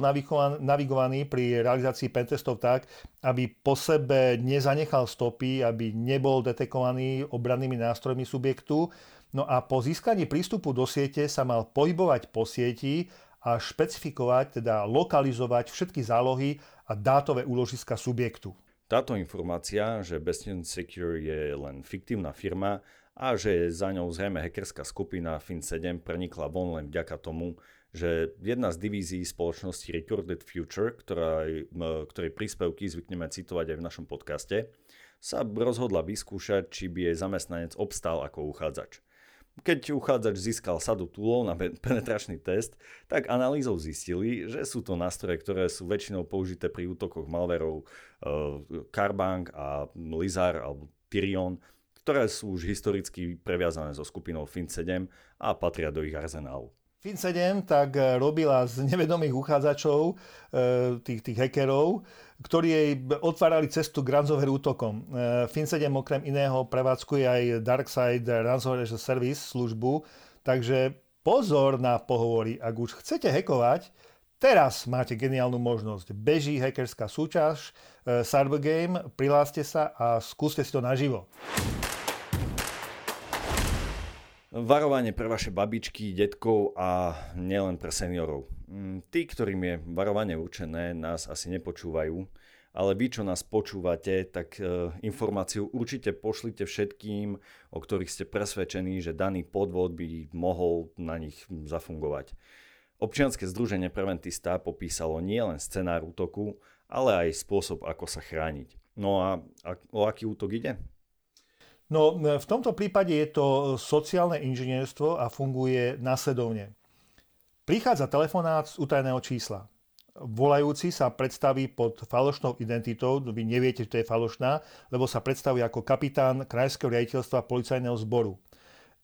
navigovaný pri realizácii pentestov tak, aby po sebe nezanechal stopy, aby nebol detekovaný obrannými nástrojmi subjektu. No a po získaní prístupu do siete sa mal pohybovať po sieti a špecifikovať, teda lokalizovať všetky zálohy a dátové úložiska subjektu. Táto informácia, že Bastion Secure je len fiktívna firma a že za ňou zrejme hackerská skupina Fin7 prenikla von len vďaka tomu, že jedna z divízií spoločnosti Recorded Future, ktorá, ktorej príspevky zvykneme citovať aj v našom podcaste, sa rozhodla vyskúšať, či by jej zamestnanec obstál ako uchádzač. Keď uchádzač získal sadu túlov na penetračný test, tak analýzou zistili, že sú to nástroje, ktoré sú väčšinou použité pri útokoch malverov Carbank a Lizar alebo Tyrion, ktoré sú už historicky previazané so skupinou Fin7 a patria do ich arzenálu. Fin7 tak eh, robila z nevedomých uchádzačov, eh, tých, tých hackerov, ktorí jej otvárali cestu k ransomware útokom. Eh, Fin7 okrem iného prevádzkuje aj Darkside Ransomware Service službu, takže pozor na pohovory. Ak už chcete hackovať, teraz máte geniálnu možnosť. Beží hackerská súťaž, Cybergame, prihláste sa a skúste si to naživo. Varovanie pre vaše babičky, detkov a nielen pre seniorov. Mm, tí, ktorým je varovanie určené, nás asi nepočúvajú, ale vy, čo nás počúvate, tak e, informáciu určite pošlite všetkým, o ktorých ste presvedčení, že daný podvod by mohol na nich zafungovať. Občianske združenie Preventista popísalo nielen scenár útoku, ale aj spôsob, ako sa chrániť. No a, a o aký útok ide? No v tomto prípade je to sociálne inžinierstvo a funguje následovne. Prichádza telefonát z utajeného čísla. Volajúci sa predstaví pod falošnou identitou, vy neviete, že to je falošná, lebo sa predstaví ako kapitán Krajského riaditeľstva policajného zboru.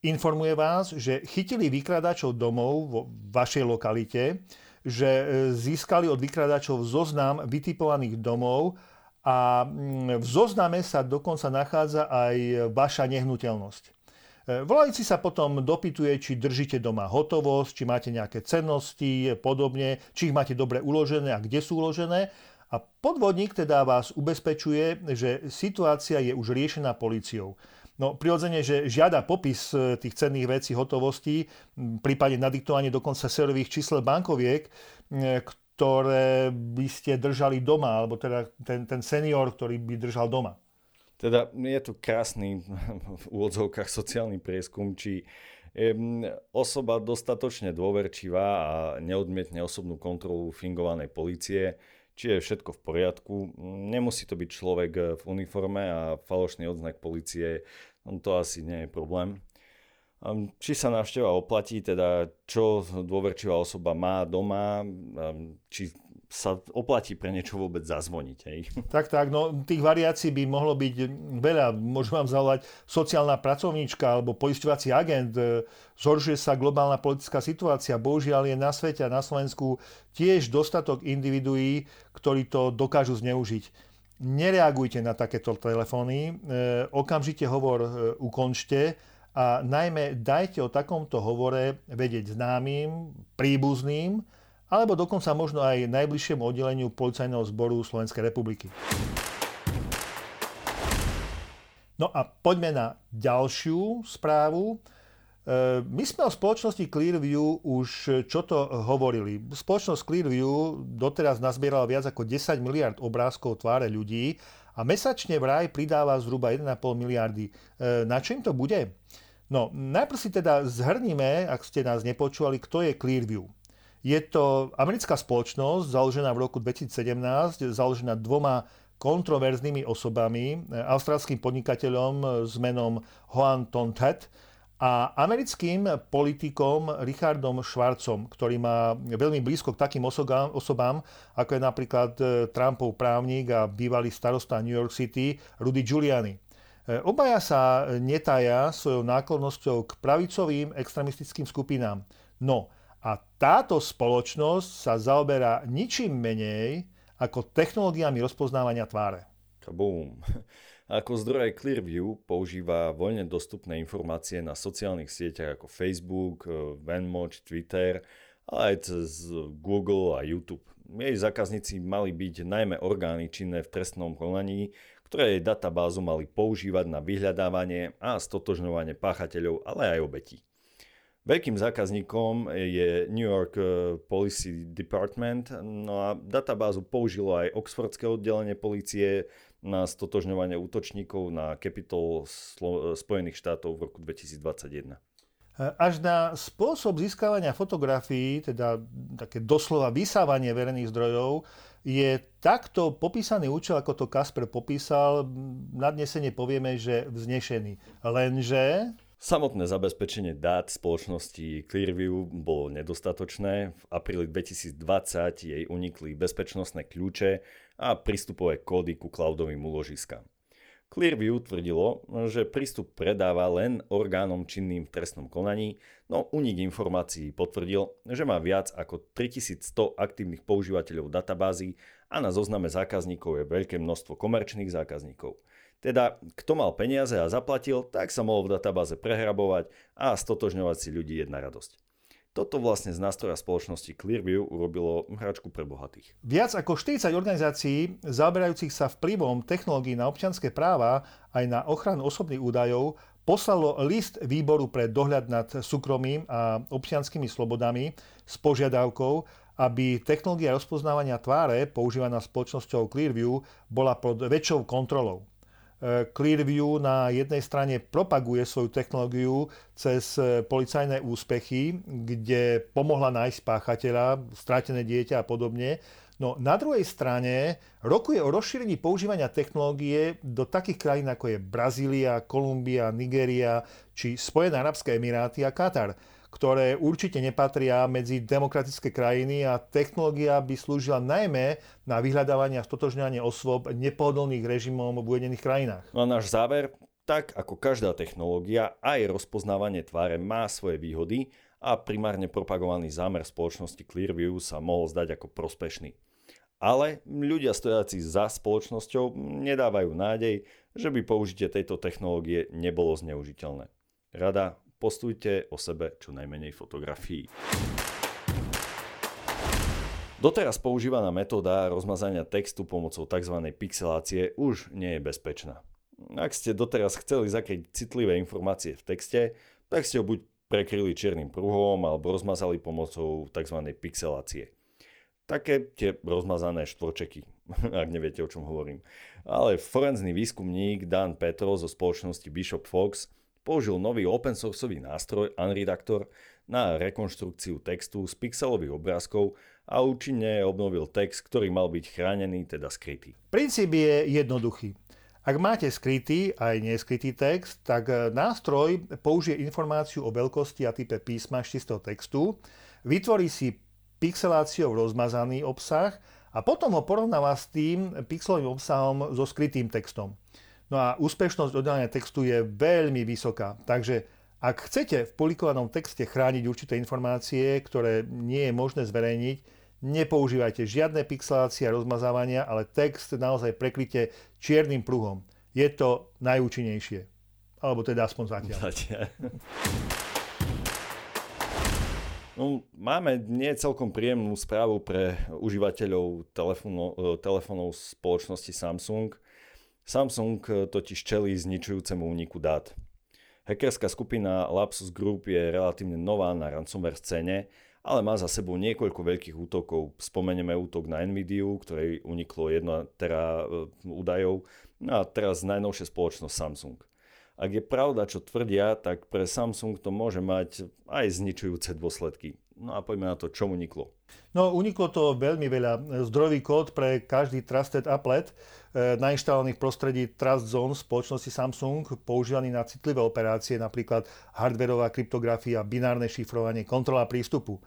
Informuje vás, že chytili vykradačov domov vo vašej lokalite, že e, získali od vykradačov zoznam vytipovaných domov a mm, v zozname sa dokonca nachádza aj vaša nehnuteľnosť. E, Volajúci sa potom dopytuje, či držíte doma hotovosť, či máte nejaké cennosti, podobne, či ich máte dobre uložené a kde sú uložené. A podvodník teda vás ubezpečuje, že situácia je už riešená policiou. No prirodzene, že žiada popis e, tých cenných vecí, hotovostí, prípadne nadiktovanie dokonca serových čísel bankoviek, ktoré by ste držali doma, alebo teda ten, ten senior, ktorý by držal doma. Teda je tu krásny v úvodzovkách sociálny prieskum, či je osoba dostatočne dôverčivá a neodmietne osobnú kontrolu fingovanej policie, či je všetko v poriadku. Nemusí to byť človek v uniforme a falošný odznak policie, to asi nie je problém. Či sa návšteva oplatí, teda čo dôverčivá osoba má doma, či sa oplatí pre niečo vôbec zazvoniť. Hej. Tak, tak, no tých variácií by mohlo byť veľa. Môžem vám zavolať sociálna pracovníčka alebo poisťovací agent. E, zhoršuje sa globálna politická situácia. Bohužiaľ je na svete a na Slovensku tiež dostatok individuí, ktorí to dokážu zneužiť. Nereagujte na takéto telefóny, e, okamžite hovor e, ukončte a najmä dajte o takomto hovore vedieť známym, príbuzným, alebo dokonca možno aj najbližšiemu oddeleniu Policajného zboru Slovenskej republiky. No a poďme na ďalšiu správu. E, my sme o spoločnosti Clearview už čo to hovorili. Spoločnosť Clearview doteraz nazbierala viac ako 10 miliard obrázkov tváre ľudí a mesačne vraj pridáva zhruba 1,5 miliardy. E, na čo im to bude? No, najprv si teda zhrníme, ak ste nás nepočúvali, kto je Clearview. Je to americká spoločnosť založená v roku 2017, založená dvoma kontroverznými osobami, austrálským podnikateľom s menom Hoan Tontet a americkým politikom Richardom Schwarzom, ktorý má veľmi blízko k takým osobám, osobám ako je napríklad e, Trumpov právnik a bývalý starosta New York City Rudy Giuliani. E, obaja sa netája svojou náklonnosťou k pravicovým extremistickým skupinám. No, a táto spoločnosť sa zaoberá ničím menej ako technológiami rozpoznávania tváre. Kabum. Ako zdroj Clearview používa voľne dostupné informácie na sociálnych sieťach ako Facebook, Venmoch, Twitter, ale aj cez Google a YouTube. Jej zákazníci mali byť najmä orgány činné v trestnom konaní, ktoré jej databázu mali používať na vyhľadávanie a stotožňovanie páchateľov, ale aj obetí. Veľkým zákazníkom je New York eh, Policy Department, no a databázu použilo aj Oxfordské oddelenie policie na stotožňovanie útočníkov na Capitol Spojených štátov v roku 2021. Až na spôsob získavania fotografií, teda také doslova vysávanie verejných zdrojov, je takto popísaný účel, ako to Kasper popísal, nadnesene povieme, že vznešený. Lenže Samotné zabezpečenie dát spoločnosti Clearview bolo nedostatočné. V apríli 2020 jej unikli bezpečnostné kľúče a prístupové kódy ku cloudovým úložiskám. Clearview tvrdilo, že prístup predáva len orgánom činným v trestnom konaní, no unik informácií potvrdil, že má viac ako 3100 aktívnych používateľov databázy a na zozname zákazníkov je veľké množstvo komerčných zákazníkov – teda, kto mal peniaze a zaplatil, tak sa mohol v databáze prehrabovať a stotožňovať si ľudí jedna radosť. Toto vlastne z nástroja spoločnosti Clearview urobilo hračku pre bohatých. Viac ako 40 organizácií zaoberajúcich sa vplyvom technológií na občianské práva aj na ochranu osobných údajov poslalo list výboru pre dohľad nad súkromím a občianskými slobodami s požiadavkou, aby technológia rozpoznávania tváre používaná spoločnosťou Clearview bola pod väčšou kontrolou. Clearview na jednej strane propaguje svoju technológiu cez e, policajné úspechy, kde pomohla nájsť páchateľa, stratené dieťa a podobne. No na druhej strane rokuje o rozšírení používania technológie do takých krajín ako je Brazília, Kolumbia, Nigéria či Spojené arabské emiráty a Katar ktoré určite nepatria medzi demokratické krajiny a technológia by slúžila najmä na vyhľadávanie a stotožňovanie osôb nepohodlných režimom v uvedených krajinách. No a náš záver, tak ako každá technológia, aj rozpoznávanie tváre má svoje výhody a primárne propagovaný zámer spoločnosti Clearview sa mohol zdať ako prospešný. Ale ľudia stojaci za spoločnosťou nedávajú nádej, že by použitie tejto technológie nebolo zneužiteľné. Rada postujte o sebe čo najmenej fotografií. Doteraz používaná metóda rozmazania textu pomocou tzv. pixelácie už nie je bezpečná. Ak ste doteraz chceli zakryť citlivé informácie v texte, tak ste ho buď prekryli čiernym pruhom alebo rozmazali pomocou tzv. pixelácie. Také tie rozmazané štvorčeky, ak neviete, o čom hovorím. Ale forenzný výskumník Dan Petro zo spoločnosti Bishop Fox použil nový open sourceový nástroj Unredactor na rekonštrukciu textu z pixelových obrázkov a účinne obnovil text, ktorý mal byť chránený, teda skrytý. Princíp je jednoduchý. Ak máte skrytý aj neskrytý text, tak e, nástroj použije informáciu o veľkosti a type písma z čistého textu, vytvorí si pixeláciou rozmazaný obsah a potom ho porovnáva s tým pixelovým obsahom so skrytým textom. No a úspešnosť oddelenia textu je veľmi vysoká, takže ak chcete v publikovanom texte chrániť určité informácie, ktoré nie je možné zverejniť, Nepoužívajte žiadne pixelácie a rozmazávania, ale text naozaj prekryte čiernym pruhom. Je to najúčinnejšie. Alebo teda aspoň zatiaľ. No, máme nie celkom príjemnú správu pre užívateľov telefónov spoločnosti Samsung. Samsung totiž čelí zničujúcemu úniku dát. Hackerská skupina Lapsus Group je relatívne nová na ransomware scéne ale má za sebou niekoľko veľkých útokov. Spomenieme útok na Nvidia, ktorej uniklo 1 tera e, údajov, no a teraz najnovšia spoločnosť Samsung. Ak je pravda, čo tvrdia, tak pre Samsung to môže mať aj zničujúce dôsledky. No a poďme na to, čo uniklo. No, uniklo to veľmi veľa. Zdrojový kód pre každý Trusted Applet e, nainštalovaný v prostredí Trust Zone spoločnosti Samsung, používaný na citlivé operácie, napríklad hardverová kryptografia, binárne šifrovanie, kontrola prístupu.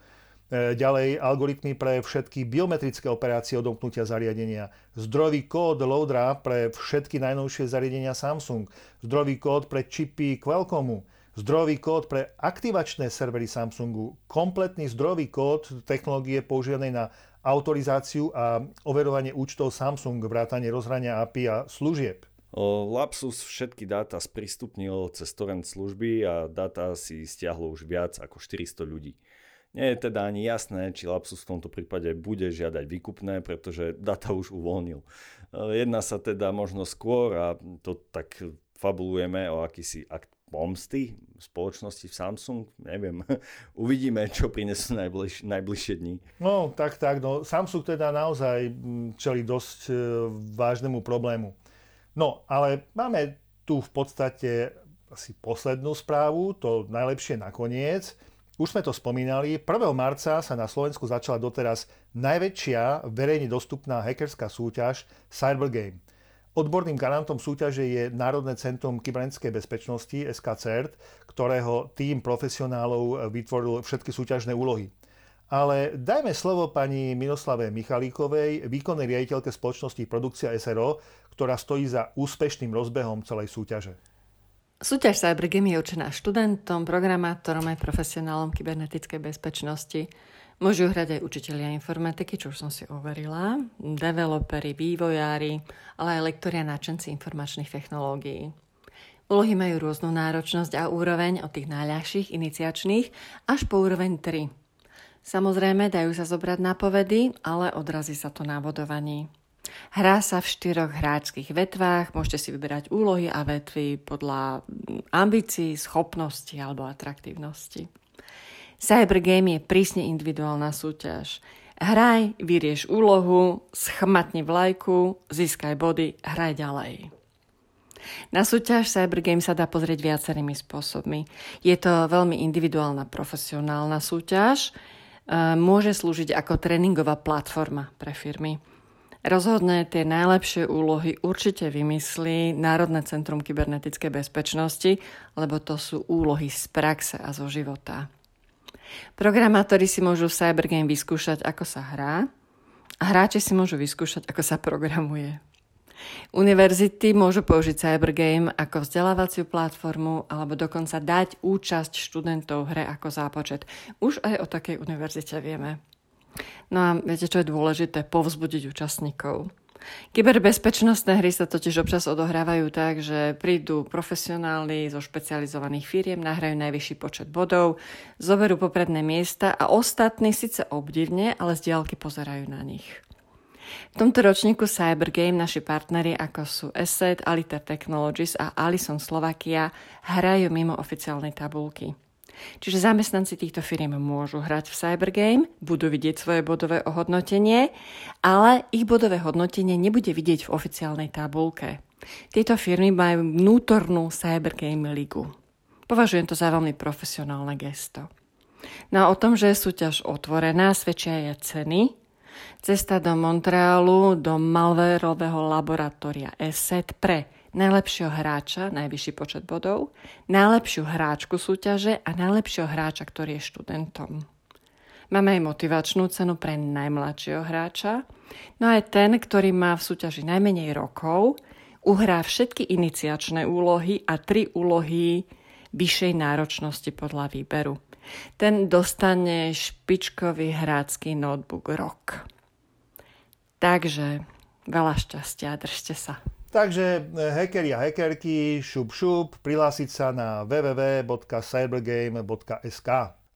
E, ďalej algoritmy pre všetky biometrické operácie odomknutia zariadenia. Zdrojový kód loadera pre všetky najnovšie zariadenia Samsung. Zdrojový kód pre čipy Qualcommu zdrojový kód pre aktivačné servery Samsungu, kompletný zdrojový kód technológie používanej na autorizáciu a overovanie účtov Samsung, vrátanie rozhrania API a služieb. Lapsus všetky dáta sprístupnil cez torrent služby a dáta si stiahlo už viac ako 400 ľudí. Nie je teda ani jasné, či Lapsus v tomto prípade bude žiadať výkupné, pretože data už uvoľnil. Jedná sa teda možno skôr, a to tak fabulujeme o akýsi akt pomsty spoločnosti v Samsung, neviem. Uvidíme, čo prinesú najbliž, najbližšie dní. No, tak, tak. No, Samsung teda naozaj mm, čeli dosť e, vážnemu problému. No, ale máme tu v podstate asi poslednú správu, to najlepšie nakoniec. Už sme to spomínali, 1. marca sa na Slovensku začala doteraz najväčšia verejne dostupná hackerská súťaž Cybergame. Odborným garantom súťaže je Národné centrum kybernetickej bezpečnosti SKCERT, ktorého tým profesionálov vytvoril všetky súťažné úlohy. Ale dajme slovo pani Miroslave Michalíkovej, výkonnej riaditeľke spoločnosti Produkcia SRO, ktorá stojí za úspešným rozbehom celej súťaže. Súťaž Cybergame je určená študentom, programátorom aj profesionálom kybernetickej bezpečnosti. Môžu hrať aj učitelia informatiky, čo už som si overila, developeri, vývojári, ale aj lektoria náčenci informačných technológií. Úlohy majú rôznu náročnosť a úroveň od tých najľahších iniciačných až po úroveň 3. Samozrejme, dajú sa zobrať na povedy, ale odrazí sa to na vodovaní. Hrá sa v štyroch hráčských vetvách, môžete si vyberať úlohy a vetvy podľa ambícií, schopnosti alebo atraktívnosti. Cybergame je prísne individuálna súťaž. Hraj, vyrieš úlohu, schmatni vlajku, získaj body, hraj ďalej. Na súťaž Cybergame sa dá pozrieť viacerými spôsobmi. Je to veľmi individuálna profesionálna súťaž, e, môže slúžiť ako tréningová platforma pre firmy. Rozhodne tie najlepšie úlohy určite vymyslí Národné centrum kybernetickej bezpečnosti, lebo to sú úlohy z praxe a zo života. Programátori si môžu v Cybergame vyskúšať, ako sa hrá a hráči si môžu vyskúšať, ako sa programuje. Univerzity môžu použiť Cybergame ako vzdelávaciu platformu alebo dokonca dať účasť študentov hre ako zápočet. Už aj o takej univerzite vieme. No a viete, čo je dôležité? Povzbudiť účastníkov. Kyberbezpečnostné hry sa totiž občas odohrávajú tak, že prídu profesionáli zo špecializovaných firiem, nahrajú najvyšší počet bodov, zoberú popredné miesta a ostatní síce obdivne, ale z diálky pozerajú na nich. V tomto ročníku Cybergame naši partneri ako sú Asset, Aliter Technologies a Alison Slovakia hrajú mimo oficiálnej tabulky. Čiže zamestnanci týchto firiem môžu hrať v Cybergame, budú vidieť svoje bodové ohodnotenie, ale ich bodové hodnotenie nebude vidieť v oficiálnej tabulke. Tieto firmy majú vnútornú Cybergame ligu. Považujem to za veľmi profesionálne gesto. No a o tom, že je súťaž otvorená, svedčia aj ceny. Cesta do Montrealu, do malvérového laboratória ESET pre najlepšieho hráča, najvyšší počet bodov, najlepšiu hráčku súťaže a najlepšieho hráča, ktorý je študentom. Máme aj motivačnú cenu pre najmladšieho hráča, no aj ten, ktorý má v súťaži najmenej rokov, uhrá všetky iniciačné úlohy a tri úlohy vyššej náročnosti podľa výberu. Ten dostane špičkový hrácky notebook rok. Takže veľa šťastia, držte sa. Takže eh, hackeri a hackerky, šup šup, prihlásiť sa na www.cybergame.sk.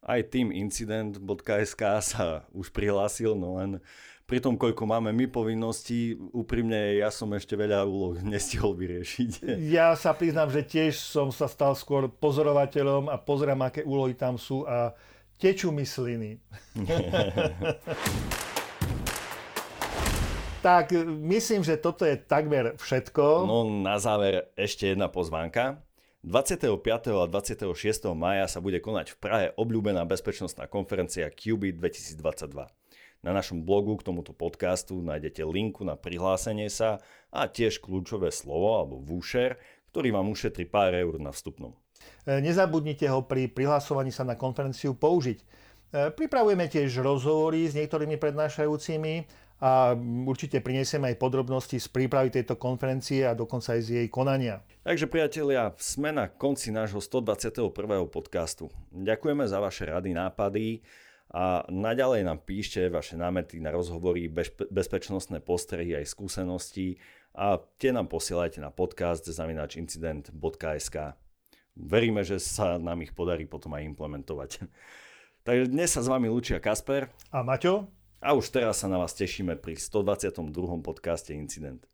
Aj teamincident.sk sa už prihlásil, no len pri tom, koľko máme my povinností, úprimne ja som ešte veľa úloh nestihol vyriešiť. Ja sa priznám, že tiež som sa stal skôr pozorovateľom a pozerám, aké úlohy tam sú a tečú mi sliny. Tak myslím, že toto je takmer všetko. No na záver ešte jedna pozvánka. 25. a 26. maja sa bude konať v Prahe obľúbená bezpečnostná konferencia QB 2022. Na našom blogu k tomuto podcastu nájdete linku na prihlásenie sa a tiež kľúčové slovo alebo voucher, ktorý vám ušetrí pár eur na vstupnom. E, nezabudnite ho pri prihlasovaní sa na konferenciu použiť. E, pripravujeme tiež rozhovory s niektorými prednášajúcimi a určite prinesieme aj podrobnosti z prípravy tejto konferencie a dokonca aj z jej konania. Takže priatelia, sme na konci nášho 121. podcastu. Ďakujeme za vaše rady, nápady a naďalej nám píšte vaše námety na rozhovory, bezpečnostné postrehy aj skúsenosti a tie nám posielajte na podcast zavinačincident.sk. Veríme, že sa nám ich podarí potom aj implementovať. Takže dnes sa s vami lúčia Kasper a Maťo. A už teraz sa na vás tešíme pri 122. podcaste Incident.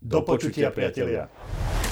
Do, Do počutia, priatelia. priatelia.